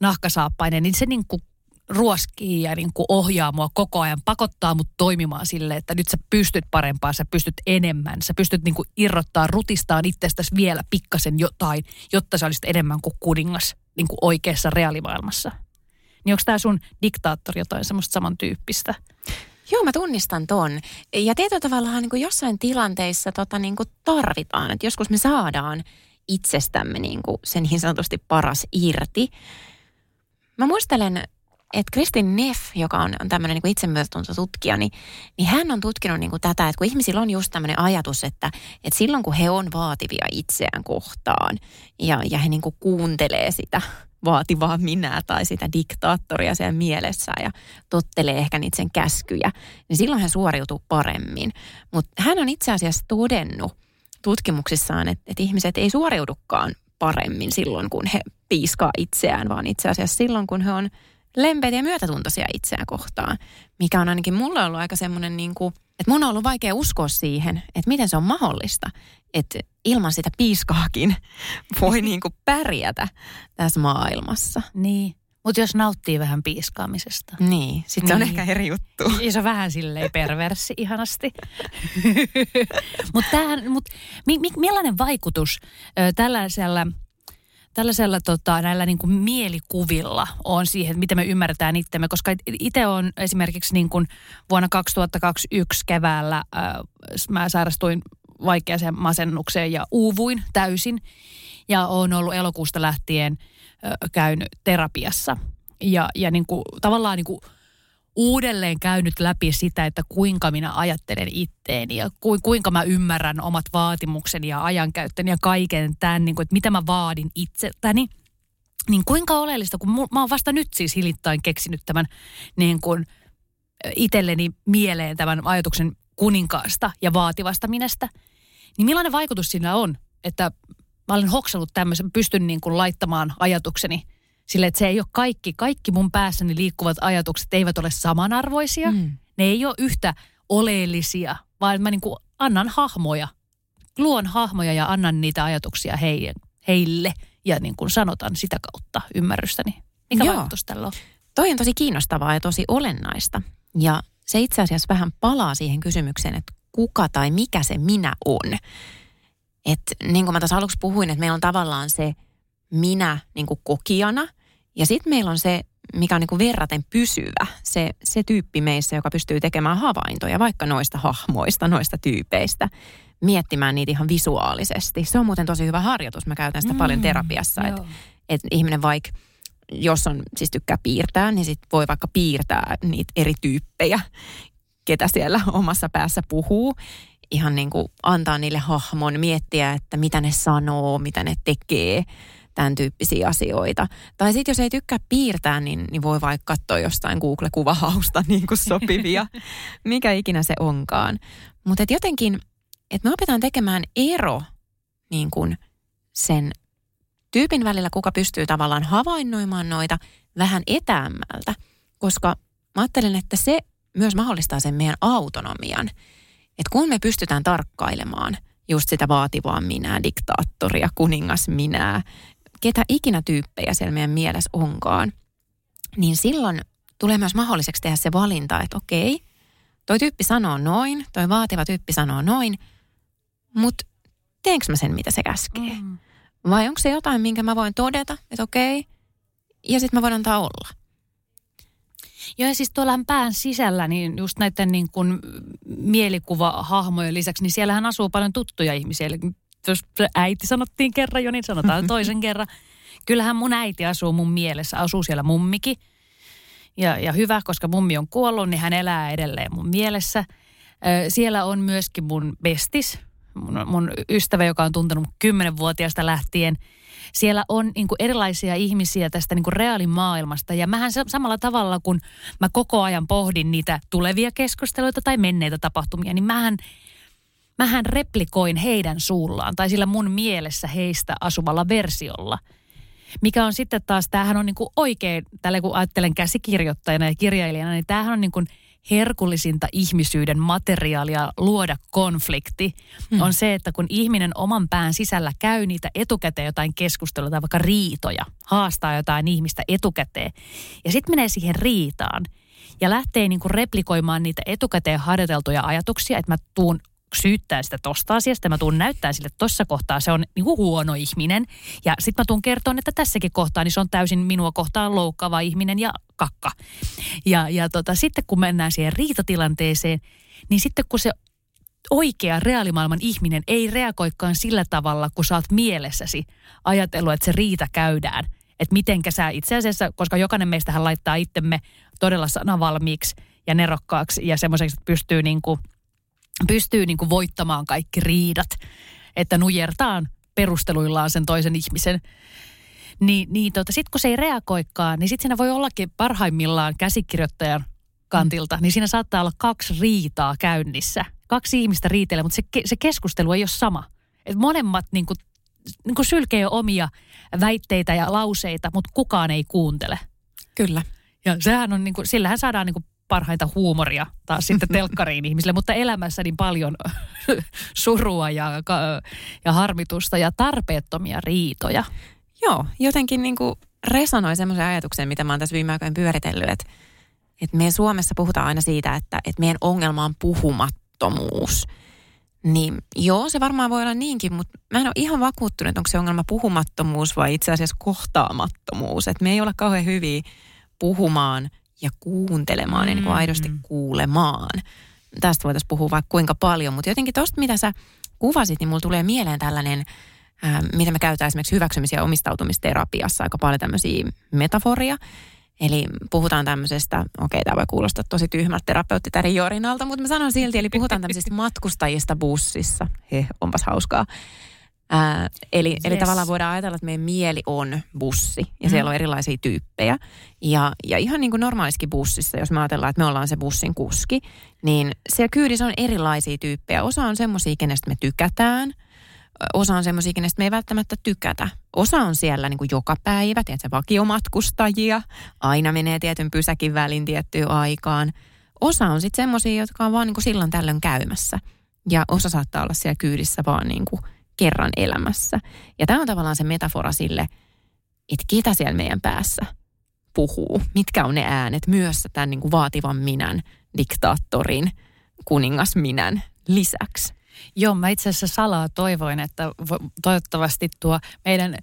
nahkasaappainen, niin se niin kuin ruoskii ja niin kuin ohjaa mua koko ajan, pakottaa mut toimimaan sille, että nyt sä pystyt parempaan, sä pystyt enemmän, sä pystyt niin kuin irrottaa, rutistaan itsestäsi vielä pikkasen jotain, jotta sä olisit enemmän kuin kuningas niin kuin oikeassa reaalimaailmassa. Niin onko tämä sun diktaattori jotain semmoista samantyyppistä? Joo, mä tunnistan ton. Ja tietyllä tavalla niin kuin jossain tilanteissa tota, niin kuin tarvitaan, että joskus me saadaan itsestämme niin kuin se niin sanotusti paras irti. Mä muistelen, että Kristin Neff, joka on, on tämmöinen niin itsemyötätuntotutkija, niin, niin hän on tutkinut niin kuin tätä, että kun ihmisillä on just tämmöinen ajatus, että, että silloin kun he on vaativia itseään kohtaan ja, ja he niin kuin kuuntelee sitä vaativaa minää tai sitä diktaattoria siellä mielessään ja tottelee ehkä niitä sen käskyjä, niin silloin hän suoriutuu paremmin. Mutta hän on itse asiassa todennut tutkimuksissaan, että, että ihmiset ei suoriudukaan paremmin silloin, kun he piiskaa itseään, vaan itse asiassa silloin, kun he on lempeitä ja myötätuntoisia itseään kohtaan, mikä on ainakin mulle ollut aika semmoinen niin kuin, että mun on ollut vaikea uskoa siihen, että miten se on mahdollista, että ilman sitä piiskaakin [laughs] voi niin kuin pärjätä tässä maailmassa. Niin. Mutta jos nauttii vähän piiskaamisesta. Niin, sitten se on niin. ehkä eri juttu. Ja se on vähän silleen perverssi [laughs] ihanasti. [laughs] Mutta mut, mi, mi, millainen vaikutus ö, tällaisella, tällaisella tota, näillä niin kuin mielikuvilla on siihen, miten me ymmärretään itsemme? Koska itse on esimerkiksi niin kuin vuonna 2021 keväällä, ö, mä sairastuin vaikeaseen masennukseen ja uuvuin täysin. Ja on ollut elokuusta lähtien – käynyt terapiassa. Ja, ja niin kuin, tavallaan niin kuin uudelleen käynyt läpi sitä, että kuinka minä ajattelen itteeni ja ku, kuinka mä ymmärrän omat vaatimukseni ja ajankäyttöni ja kaiken tämän, niin kuin, että mitä mä vaadin itseltäni. Niin kuinka oleellista, kun mä oon vasta nyt siis hilittain keksinyt tämän niin kuin itselleni mieleen tämän ajatuksen kuninkaasta ja vaativasta minestä, niin millainen vaikutus sillä on, että mä olen hoksanut tämmöisen, pystyn niin kuin laittamaan ajatukseni sille, että se ei ole kaikki, kaikki mun päässäni liikkuvat ajatukset eivät ole samanarvoisia. Mm. Ne ei ole yhtä oleellisia, vaan mä niin kuin annan hahmoja, luon hahmoja ja annan niitä ajatuksia heille, heille ja niin kuin sanotan sitä kautta ymmärrystäni. Mikä Joo. vaikutus tällä on? Toi on tosi kiinnostavaa ja tosi olennaista. Ja se itse asiassa vähän palaa siihen kysymykseen, että kuka tai mikä se minä on. Että niin kuin mä tässä aluksi puhuin, että meillä on tavallaan se minä niin kuin kokijana ja sitten meillä on se, mikä on niin kuin verraten pysyvä, se, se tyyppi meissä, joka pystyy tekemään havaintoja vaikka noista hahmoista, noista tyypeistä, miettimään niitä ihan visuaalisesti. Se on muuten tosi hyvä harjoitus, mä käytän sitä mm, paljon terapiassa, että et ihminen vaikka jos on, siis tykkää piirtää, niin sit voi vaikka piirtää niitä eri tyyppejä, ketä siellä omassa päässä puhuu. Ihan niin kuin antaa niille hahmon, miettiä, että mitä ne sanoo, mitä ne tekee, tämän tyyppisiä asioita. Tai sitten jos ei tykkää piirtää, niin, niin voi vaikka katsoa jostain Google-kuvahausta [laughs] niin kuin sopivia, [laughs] mikä ikinä se onkaan. Mutta jotenkin, että me opetaan tekemään ero niin kuin sen tyypin välillä, kuka pystyy tavallaan havainnoimaan noita vähän etäämmältä, koska mä ajattelen, että se myös mahdollistaa sen meidän autonomian – että kun me pystytään tarkkailemaan just sitä vaativaa minää, diktaattoria, kuningas minää, ketä ikinä tyyppejä siellä meidän mielessä onkaan, niin silloin tulee myös mahdolliseksi tehdä se valinta, että okei, toi tyyppi sanoo noin, toi vaativa tyyppi sanoo noin, mutta teenkö mä sen, mitä se käskee? Mm. Vai onko se jotain, minkä mä voin todeta, että okei, ja sitten mä voin antaa olla. Joo, ja siis tuolla pään sisällä, niin just näiden niin kuin mielikuva-hahmojen lisäksi, niin siellähän asuu paljon tuttuja ihmisiä. Eli jos äiti sanottiin kerran jo, niin sanotaan [laughs] toisen kerran. Kyllähän mun äiti asuu mun mielessä, asuu siellä mummikin. Ja, ja hyvä, koska mummi on kuollut, niin hän elää edelleen mun mielessä. Siellä on myöskin mun bestis, mun, mun ystävä, joka on tuntenut kymmenenvuotiaasta lähtien – siellä on niin kuin erilaisia ihmisiä tästä niin kuin reaalimaailmasta. Ja mähän samalla tavalla, kun mä koko ajan pohdin niitä tulevia keskusteluita tai menneitä tapahtumia, niin mähän, mähän replikoin heidän suullaan tai sillä mun mielessä heistä asuvalla versiolla. Mikä on sitten taas, tämähän on niin kuin oikein, tällä kun ajattelen käsikirjoittajana ja kirjailijana, niin tämähän on niin kuin herkullisinta ihmisyyden materiaalia luoda konflikti hmm. on se, että kun ihminen oman pään sisällä käy niitä etukäteen jotain keskustelua tai vaikka riitoja, haastaa jotain ihmistä etukäteen ja sitten menee siihen riitaan ja lähtee niin kuin replikoimaan niitä etukäteen harjoiteltuja ajatuksia, että mä tuun syyttää sitä tosta asiasta. Mä tuun näyttää sille tossa kohtaa, se on niin kuin huono ihminen. Ja sitten mä tuun kertoa, että tässäkin kohtaa niin se on täysin minua kohtaan loukkaava ihminen ja kakka. Ja, ja tota, sitten kun mennään siihen riitatilanteeseen, niin sitten kun se oikea reaalimaailman ihminen ei reagoikaan sillä tavalla, kun sä oot mielessäsi ajatellut, että se riita käydään. Että mitenkä sä itse asiassa, koska jokainen meistähän laittaa itsemme todella sanavalmiiksi ja nerokkaaksi ja semmoiseksi, että pystyy niin kuin – pystyy niin kuin voittamaan kaikki riidat, että nujertaan perusteluillaan sen toisen ihmisen. Niin, niin tota, sitten kun se ei reagoikaan, niin sitten siinä voi ollakin parhaimmillaan käsikirjoittajan kantilta, niin siinä saattaa olla kaksi riitaa käynnissä. Kaksi ihmistä riitelee, mutta se, se keskustelu ei ole sama. Et molemmat niin kuin, niin kuin sylkee omia väitteitä ja lauseita, mutta kukaan ei kuuntele. Kyllä. Ja sehän on, niin kuin, sillähän saadaan niin kuin parhaita huumoria taas sitten [laughs] telkkariin ihmisille, mutta elämässä niin paljon [laughs] surua ja, ja harmitusta ja tarpeettomia riitoja. Joo, jotenkin niin kuin resonoi semmoisen ajatuksen, mitä mä oon tässä viime aikoina pyöritellyt, että, että meidän Suomessa puhutaan aina siitä, että, että meidän ongelma on puhumattomuus. Niin joo, se varmaan voi olla niinkin, mutta mä en ole ihan vakuuttunut, että onko se ongelma puhumattomuus vai itse asiassa kohtaamattomuus. Että me ei ole kauhean hyviä puhumaan – ja kuuntelemaan mm. ja niin kuin aidosti kuulemaan. Tästä voitaisiin puhua vaikka kuinka paljon, mutta jotenkin tuosta, mitä sä kuvasit, niin mulla tulee mieleen tällainen, äh, mitä me käytetään esimerkiksi hyväksymisiä omistautumisterapiassa, aika paljon tämmöisiä metaforia. Eli puhutaan tämmöisestä, okei tämä voi kuulostaa tosi tyhmältä terapeutti Jorinalta, mutta mä sanon silti, eli puhutaan tämmöisistä matkustajista bussissa. He, onpas hauskaa. Ää, eli, yes. eli tavallaan voidaan ajatella, että meidän mieli on bussi ja mm. siellä on erilaisia tyyppejä. Ja, ja ihan niin kuin normaaliskin bussissa, jos me ajatellaan, että me ollaan se bussin kuski, niin siellä kyydissä on erilaisia tyyppejä. Osa on semmoisia, kenestä me tykätään. Osa on semmoisia, kenestä me ei välttämättä tykätä. Osa on siellä niin kuin joka päivä, tiedätkö, vakiomatkustajia. Aina menee tietyn pysäkin välin tiettyyn aikaan. Osa on sitten semmoisia, jotka on vaan niin kuin silloin tällöin käymässä. Ja osa saattaa olla siellä kyydissä vaan niin kuin kerran elämässä. Ja tämä on tavallaan se metafora sille, että ketä siellä meidän päässä puhuu. Mitkä on ne äänet myös tämän niin kuin vaativan minän, diktaattorin, kuningas minän lisäksi. Joo, mä itse asiassa salaa toivoin, että toivottavasti tuo meidän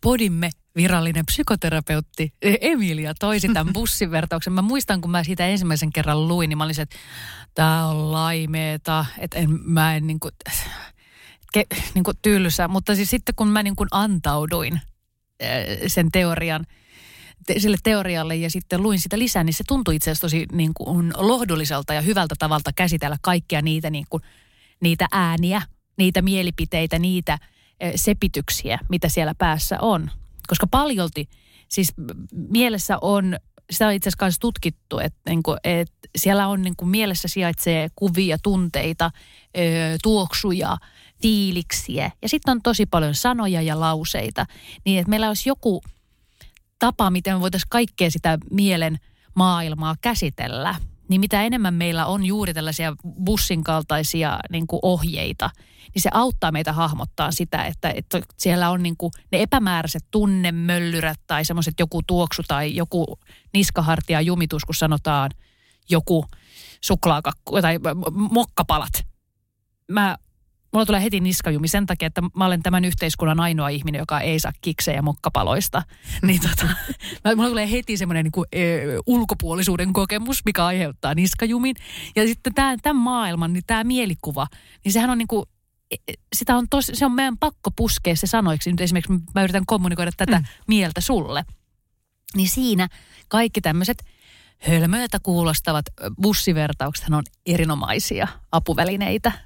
podimme virallinen psykoterapeutti e- Emilia toisi [laughs] tämän bussivertauksen. Mä muistan, kun mä siitä ensimmäisen kerran luin, niin mä olisin, että tämä on laimeeta, että en, mä en niin kuin, ke, [laughs] niin kuin tylsä, mutta siis sitten kun mä niin kuin antauduin äh, sen teorian, te, sille teorialle ja sitten luin sitä lisää, niin se tuntui itse asiassa tosi niin kuin lohdulliselta ja hyvältä tavalta käsitellä kaikkia niitä, niin kuin, niitä ääniä, niitä mielipiteitä, niitä äh, sepityksiä, mitä siellä päässä on. Koska paljolti, siis mielessä on sitä on itse asiassa tutkittu, että, niin kuin, että siellä on niin kuin mielessä sijaitsee kuvia, tunteita, ö, tuoksuja, fiiliksiä. Ja sitten on tosi paljon sanoja ja lauseita. Niin että meillä olisi joku tapa, miten me voitaisiin kaikkea sitä mielen maailmaa käsitellä. Niin mitä enemmän meillä on juuri tällaisia bussin kaltaisia niin kuin ohjeita, niin se auttaa meitä hahmottaa sitä, että, että siellä on niin kuin ne epämääräiset tunnemöllyrät tai semmoiset joku tuoksu tai joku niskahartia jumitus, kun sanotaan joku suklaakakku tai mokkapalat. Mä mulla tulee heti niskajumi sen takia, että mä olen tämän yhteiskunnan ainoa ihminen, joka ei saa kiksejä mokkapaloista. niin tota, [laughs] mulla tulee heti semmoinen niin kuin, e, ulkopuolisuuden kokemus, mikä aiheuttaa niskajumin. Ja sitten tämä, tämän maailman, niin tämä mielikuva, niin sehän on niin kuin, e, e, sitä on tos, se on meidän pakko puskea se sanoiksi. Nyt esimerkiksi mä yritän kommunikoida tätä mm. mieltä sulle. Niin siinä kaikki tämmöiset hölmöiltä kuulostavat bussivertaukset on erinomaisia apuvälineitä –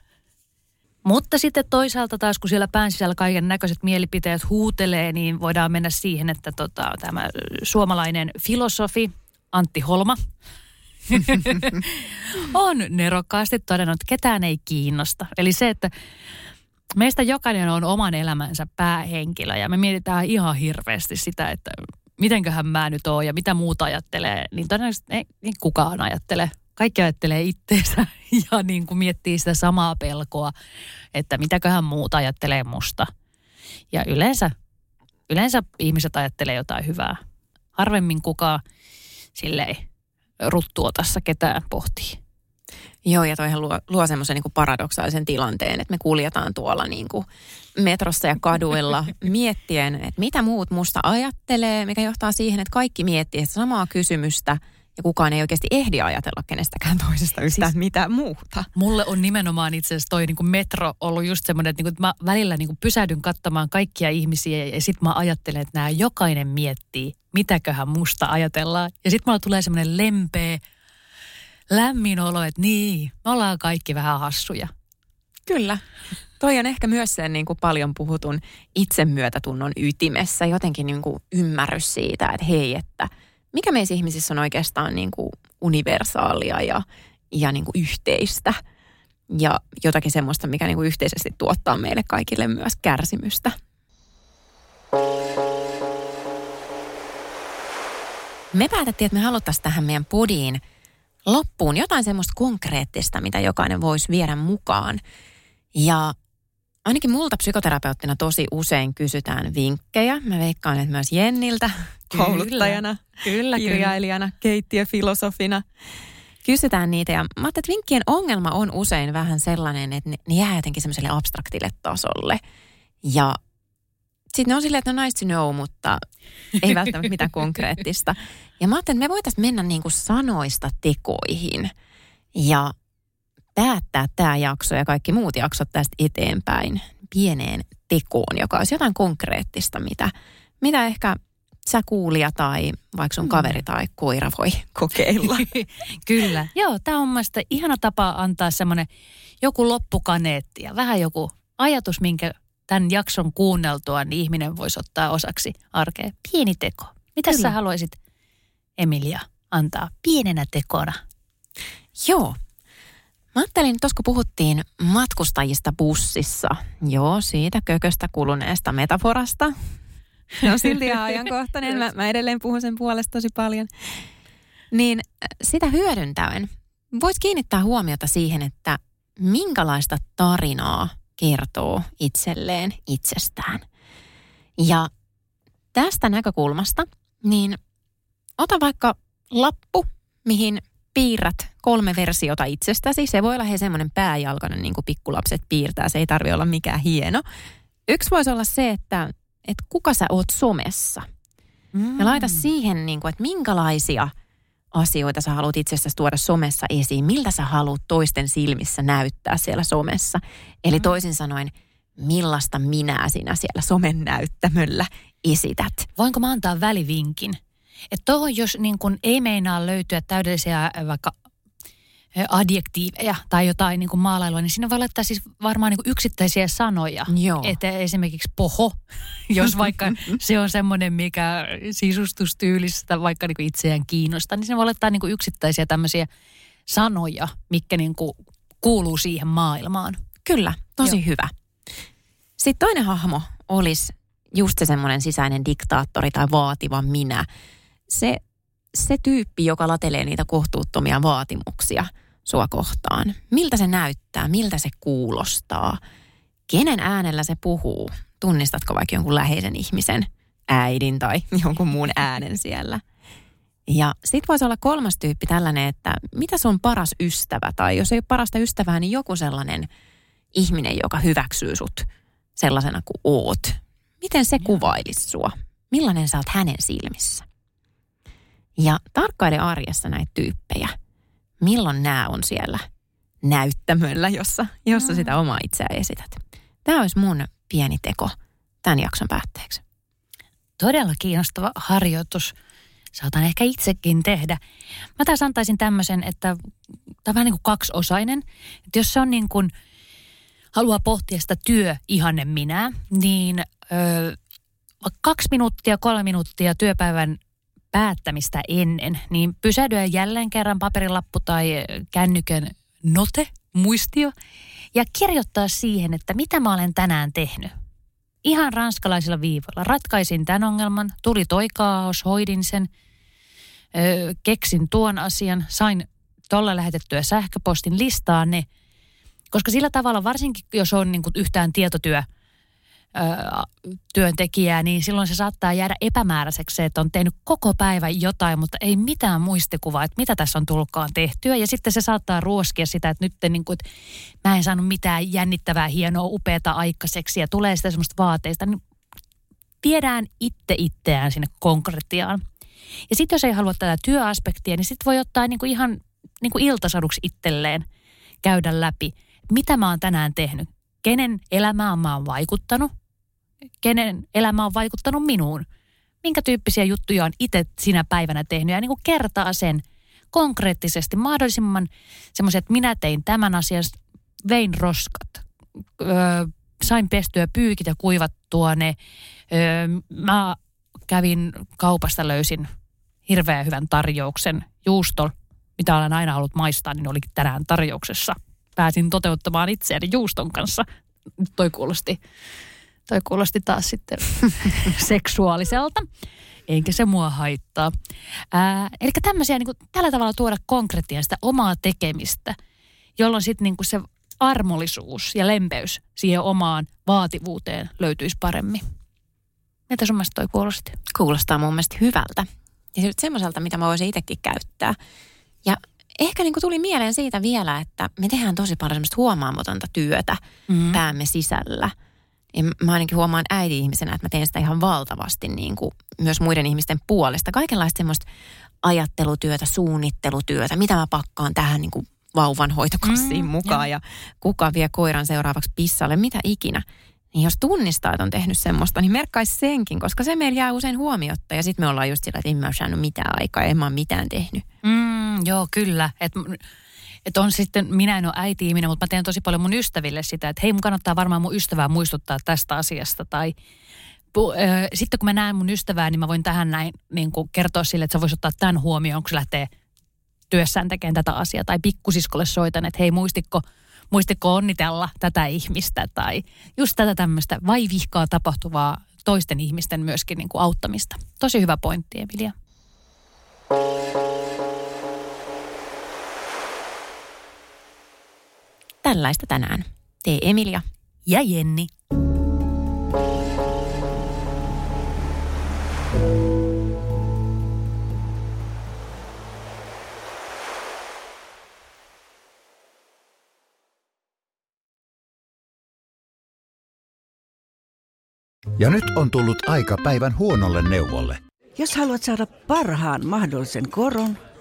mutta sitten toisaalta taas, kun siellä pään sisällä kaiken näköiset mielipiteet huutelee, niin voidaan mennä siihen, että tota, tämä suomalainen filosofi Antti Holma [laughs] on nerokkaasti todennut, että ketään ei kiinnosta. Eli se, että meistä jokainen on oman elämänsä päähenkilö ja me mietitään ihan hirveästi sitä, että mitenköhän mä nyt oon ja mitä muuta ajattelee, niin todennäköisesti ei, ei kukaan ajattele kaikki ajattelee itteensä [laughs] ja niin kuin miettii sitä samaa pelkoa, että mitäköhän muut ajattelee musta. Ja yleensä, yleensä ihmiset ajattelee jotain hyvää. Harvemmin kukaan silleen ruttuotassa ketään pohtii. Joo, ja toihan luo, luo semmoisen niin paradoksaalisen tilanteen, että me kuljetaan tuolla niin kuin metrossa ja kaduilla [laughs] miettien, että mitä muut musta ajattelee, mikä johtaa siihen, että kaikki miettii sitä samaa kysymystä ja kukaan ei oikeasti ehdi ajatella kenestäkään toisesta yhtään siis, mitään muuta. Mulle on nimenomaan itse asiassa toi niin kuin metro ollut just semmoinen, että, niin kuin, että mä välillä niin kuin pysähdyn katsomaan kaikkia ihmisiä ja sit mä ajattelen, että nämä jokainen miettii, mitäköhän musta ajatellaan. Ja sitten mulla tulee semmoinen lempeä, lämmin olo, että niin, me ollaan kaikki vähän hassuja. Kyllä. Toi on ehkä myös sen niin kuin paljon puhutun itsemyötätunnon ytimessä jotenkin niin kuin ymmärrys siitä, että hei, että mikä meissä ihmisissä on oikeastaan niin kuin universaalia ja, ja niin kuin yhteistä ja jotakin semmoista, mikä niin kuin yhteisesti tuottaa meille kaikille myös kärsimystä. Me päätettiin, että me haluttaisiin tähän meidän podiin – loppuun jotain semmoista konkreettista, mitä jokainen voisi viedä mukaan. Ja ainakin multa psykoterapeuttina tosi usein kysytään vinkkejä. Mä veikkaan, että myös Jenniltä kouluttajana, kyllä, kirjailijana, kyllä. keittiöfilosofina. Kysytään niitä ja mä ajattelin, että vinkkien ongelma on usein vähän sellainen, että ne, ne jää jotenkin semmoiselle abstraktille tasolle. Ja sitten ne on silleen, että no nice to know, mutta ei välttämättä mitään [laughs] konkreettista. Ja mä ajattelin, että me voitaisiin mennä niin kuin sanoista tekoihin ja päättää tämä jakso ja kaikki muut jaksot tästä eteenpäin pieneen tekoon, joka olisi jotain konkreettista, mitä, mitä ehkä sä kuulija tai vaikka sun mm. kaveri tai koira voi [laughs] kokeilla. [laughs] Kyllä. Joo, tämä on mielestäni ihana tapa antaa semmoinen joku loppukaneetti ja vähän joku ajatus, minkä tämän jakson kuunneltua, niin ihminen voisi ottaa osaksi arkea. Pieni teko. Mitä Kyllä. sä haluaisit, Emilia, antaa pienenä tekona? Joo. Mä ajattelin, tuossa kun puhuttiin matkustajista bussissa, joo, siitä kököstä kuluneesta metaforasta. Se on silti ihan ajankohtainen. Mä, mä edelleen puhun sen puolesta tosi paljon. Niin äh, sitä hyödyntäen voisi kiinnittää huomiota siihen, että minkälaista tarinaa kertoo itselleen itsestään. Ja tästä näkökulmasta, niin ota vaikka lappu, mihin piirrät kolme versiota itsestäsi. Se voi olla he semmoinen pääjalkainen, niin kuin pikkulapset piirtää. Se ei tarvi olla mikään hieno. Yksi voisi olla se, että, että kuka sä oot somessa. Mm. Ja laita siihen, niin kuin, että minkälaisia – asioita sä haluat itsestäsi tuoda somessa esiin, miltä sä haluat toisten silmissä näyttää siellä somessa. Eli mm. toisin sanoen, millaista minää sinä siellä somen näyttämöllä esität. Voinko mä antaa välivinkin? Että tuohon, jos niin kun ei meinaa löytyä täydellisiä vaikka adjektiiveja tai jotain niin kuin maalailua, niin siinä voi laittaa siis varmaan niin kuin yksittäisiä sanoja. Joo. Että esimerkiksi poho, [laughs] jos vaikka se on semmoinen, mikä sisustustyylistä vaikka niin kuin itseään kiinnostaa, niin se voi laittaa niin kuin yksittäisiä tämmöisiä sanoja, mikä niin kuin kuuluu siihen maailmaan. Kyllä, tosi Joo. hyvä. Sitten toinen hahmo olisi just se semmoinen sisäinen diktaattori tai vaativa minä. Se, se tyyppi, joka latelee niitä kohtuuttomia vaatimuksia – sua kohtaan? Miltä se näyttää? Miltä se kuulostaa? Kenen äänellä se puhuu? Tunnistatko vaikka jonkun läheisen ihmisen äidin tai [laughs] jonkun muun äänen siellä? Ja sitten voisi olla kolmas tyyppi tällainen, että mitä se on paras ystävä? Tai jos ei ole parasta ystävää, niin joku sellainen ihminen, joka hyväksyy sut sellaisena kuin oot. Miten se kuvailisi sua? Millainen sä oot hänen silmissä? Ja tarkkaile arjessa näitä tyyppejä – milloin nämä on siellä näyttämöllä, jossa, jossa mm. sitä omaa itseä esität. Tämä olisi mun pieni teko tämän jakson päätteeksi. Todella kiinnostava harjoitus. Saatan ehkä itsekin tehdä. Mä taas antaisin tämmöisen, että tämä on vähän niin kuin kaksiosainen. Että jos se on niin kuin, haluaa pohtia sitä työ ihanne minä, niin ö, kaksi minuuttia, kolme minuuttia työpäivän päättämistä ennen, niin pysähdyä jälleen kerran paperilappu tai kännykän note, muistio, ja kirjoittaa siihen, että mitä mä olen tänään tehnyt. Ihan ranskalaisilla viivoilla. Ratkaisin tämän ongelman, tuli toi kaos, hoidin sen, öö, keksin tuon asian, sain tuolla lähetettyä sähköpostin listaan ne, koska sillä tavalla varsinkin, jos on niin kuin yhtään tietotyö – työntekijää, niin silloin se saattaa jäädä epämääräiseksi se, että on tehnyt koko päivän jotain, mutta ei mitään muistikuvaa, että mitä tässä on tulkaan tehtyä. Ja sitten se saattaa ruoskia sitä, että nyt niin kuin, että mä en saanut mitään jännittävää, hienoa, upeata aikaiseksi ja tulee sitä semmoista vaateista. Niin viedään itse itseään sinne konkretiaan. Ja sitten jos ei halua tätä työaspektia, niin sitten voi ottaa niin kuin ihan niin kuin iltasaduksi itselleen käydä läpi, mitä mä oon tänään tehnyt, kenen elämään mä oon vaikuttanut, kenen elämä on vaikuttanut minuun. Minkä tyyppisiä juttuja on itse sinä päivänä tehnyt ja niin kuin kertaa sen konkreettisesti mahdollisimman semmoisia, että minä tein tämän asian, vein roskat, öö, sain pestyä pyykit ja kuivattua ne. Öö, mä kävin kaupasta, löysin hirveän hyvän tarjouksen juusto, mitä olen aina halunnut maistaa, niin olikin tänään tarjouksessa. Pääsin toteuttamaan itseäni juuston kanssa. Toi kuulosti Toi kuulosti taas sitten [laughs] seksuaaliselta, eikä se mua haittaa. Ää, eli tämmöisiä niin kuin, tällä tavalla tuoda konkreettia sitä omaa tekemistä, jolloin sitten niin se armollisuus ja lempeys siihen omaan vaativuuteen löytyisi paremmin. Mitä sun mielestä toi kuulosti? Kuulostaa mun mielestä hyvältä. Ja semmoiselta, mitä mä voisin itsekin käyttää. Ja ehkä niin kuin tuli mieleen siitä vielä, että me tehdään tosi paljon semmoista huomaamatonta työtä mm-hmm. päämme sisällä – ja mä ainakin huomaan äiti-ihmisenä, että mä teen sitä ihan valtavasti niin kuin myös muiden ihmisten puolesta. Kaikenlaista semmoista ajattelutyötä, suunnittelutyötä, mitä mä pakkaan tähän niin kuin vauvan hoitokossiin mm, mukaan ja. ja kuka vie koiran seuraavaksi pissalle, mitä ikinä. Niin jos tunnistaa, että on tehnyt semmoista, niin merkkaisi senkin, koska se meillä jää usein huomiotta. Ja sitten me ollaan just sillä, että en mä ole mitään aikaa, en mä ole mitään tehnyt. Mm, joo, kyllä. Että että on sitten, minä en ole äiti-ihminen, mutta mä teen tosi paljon mun ystäville sitä, että hei mun kannattaa varmaan mun ystävää muistuttaa tästä asiasta. Tai sitten kun mä näen mun ystävää, niin mä voin tähän näin niin kuin kertoa sille, että sä voisi ottaa tämän huomioon, kun se lähtee työssään tekemään tätä asiaa. Tai pikkusiskolle soitan, että hei muistiko onnitella tätä ihmistä tai just tätä tämmöistä vai vihkaa tapahtuvaa toisten ihmisten myöskin niin kuin auttamista. Tosi hyvä pointti, Emilia. Tällaista tänään. Tee Emilia ja Jenni. Ja nyt on tullut aika päivän huonolle neuvolle. Jos haluat saada parhaan mahdollisen koron,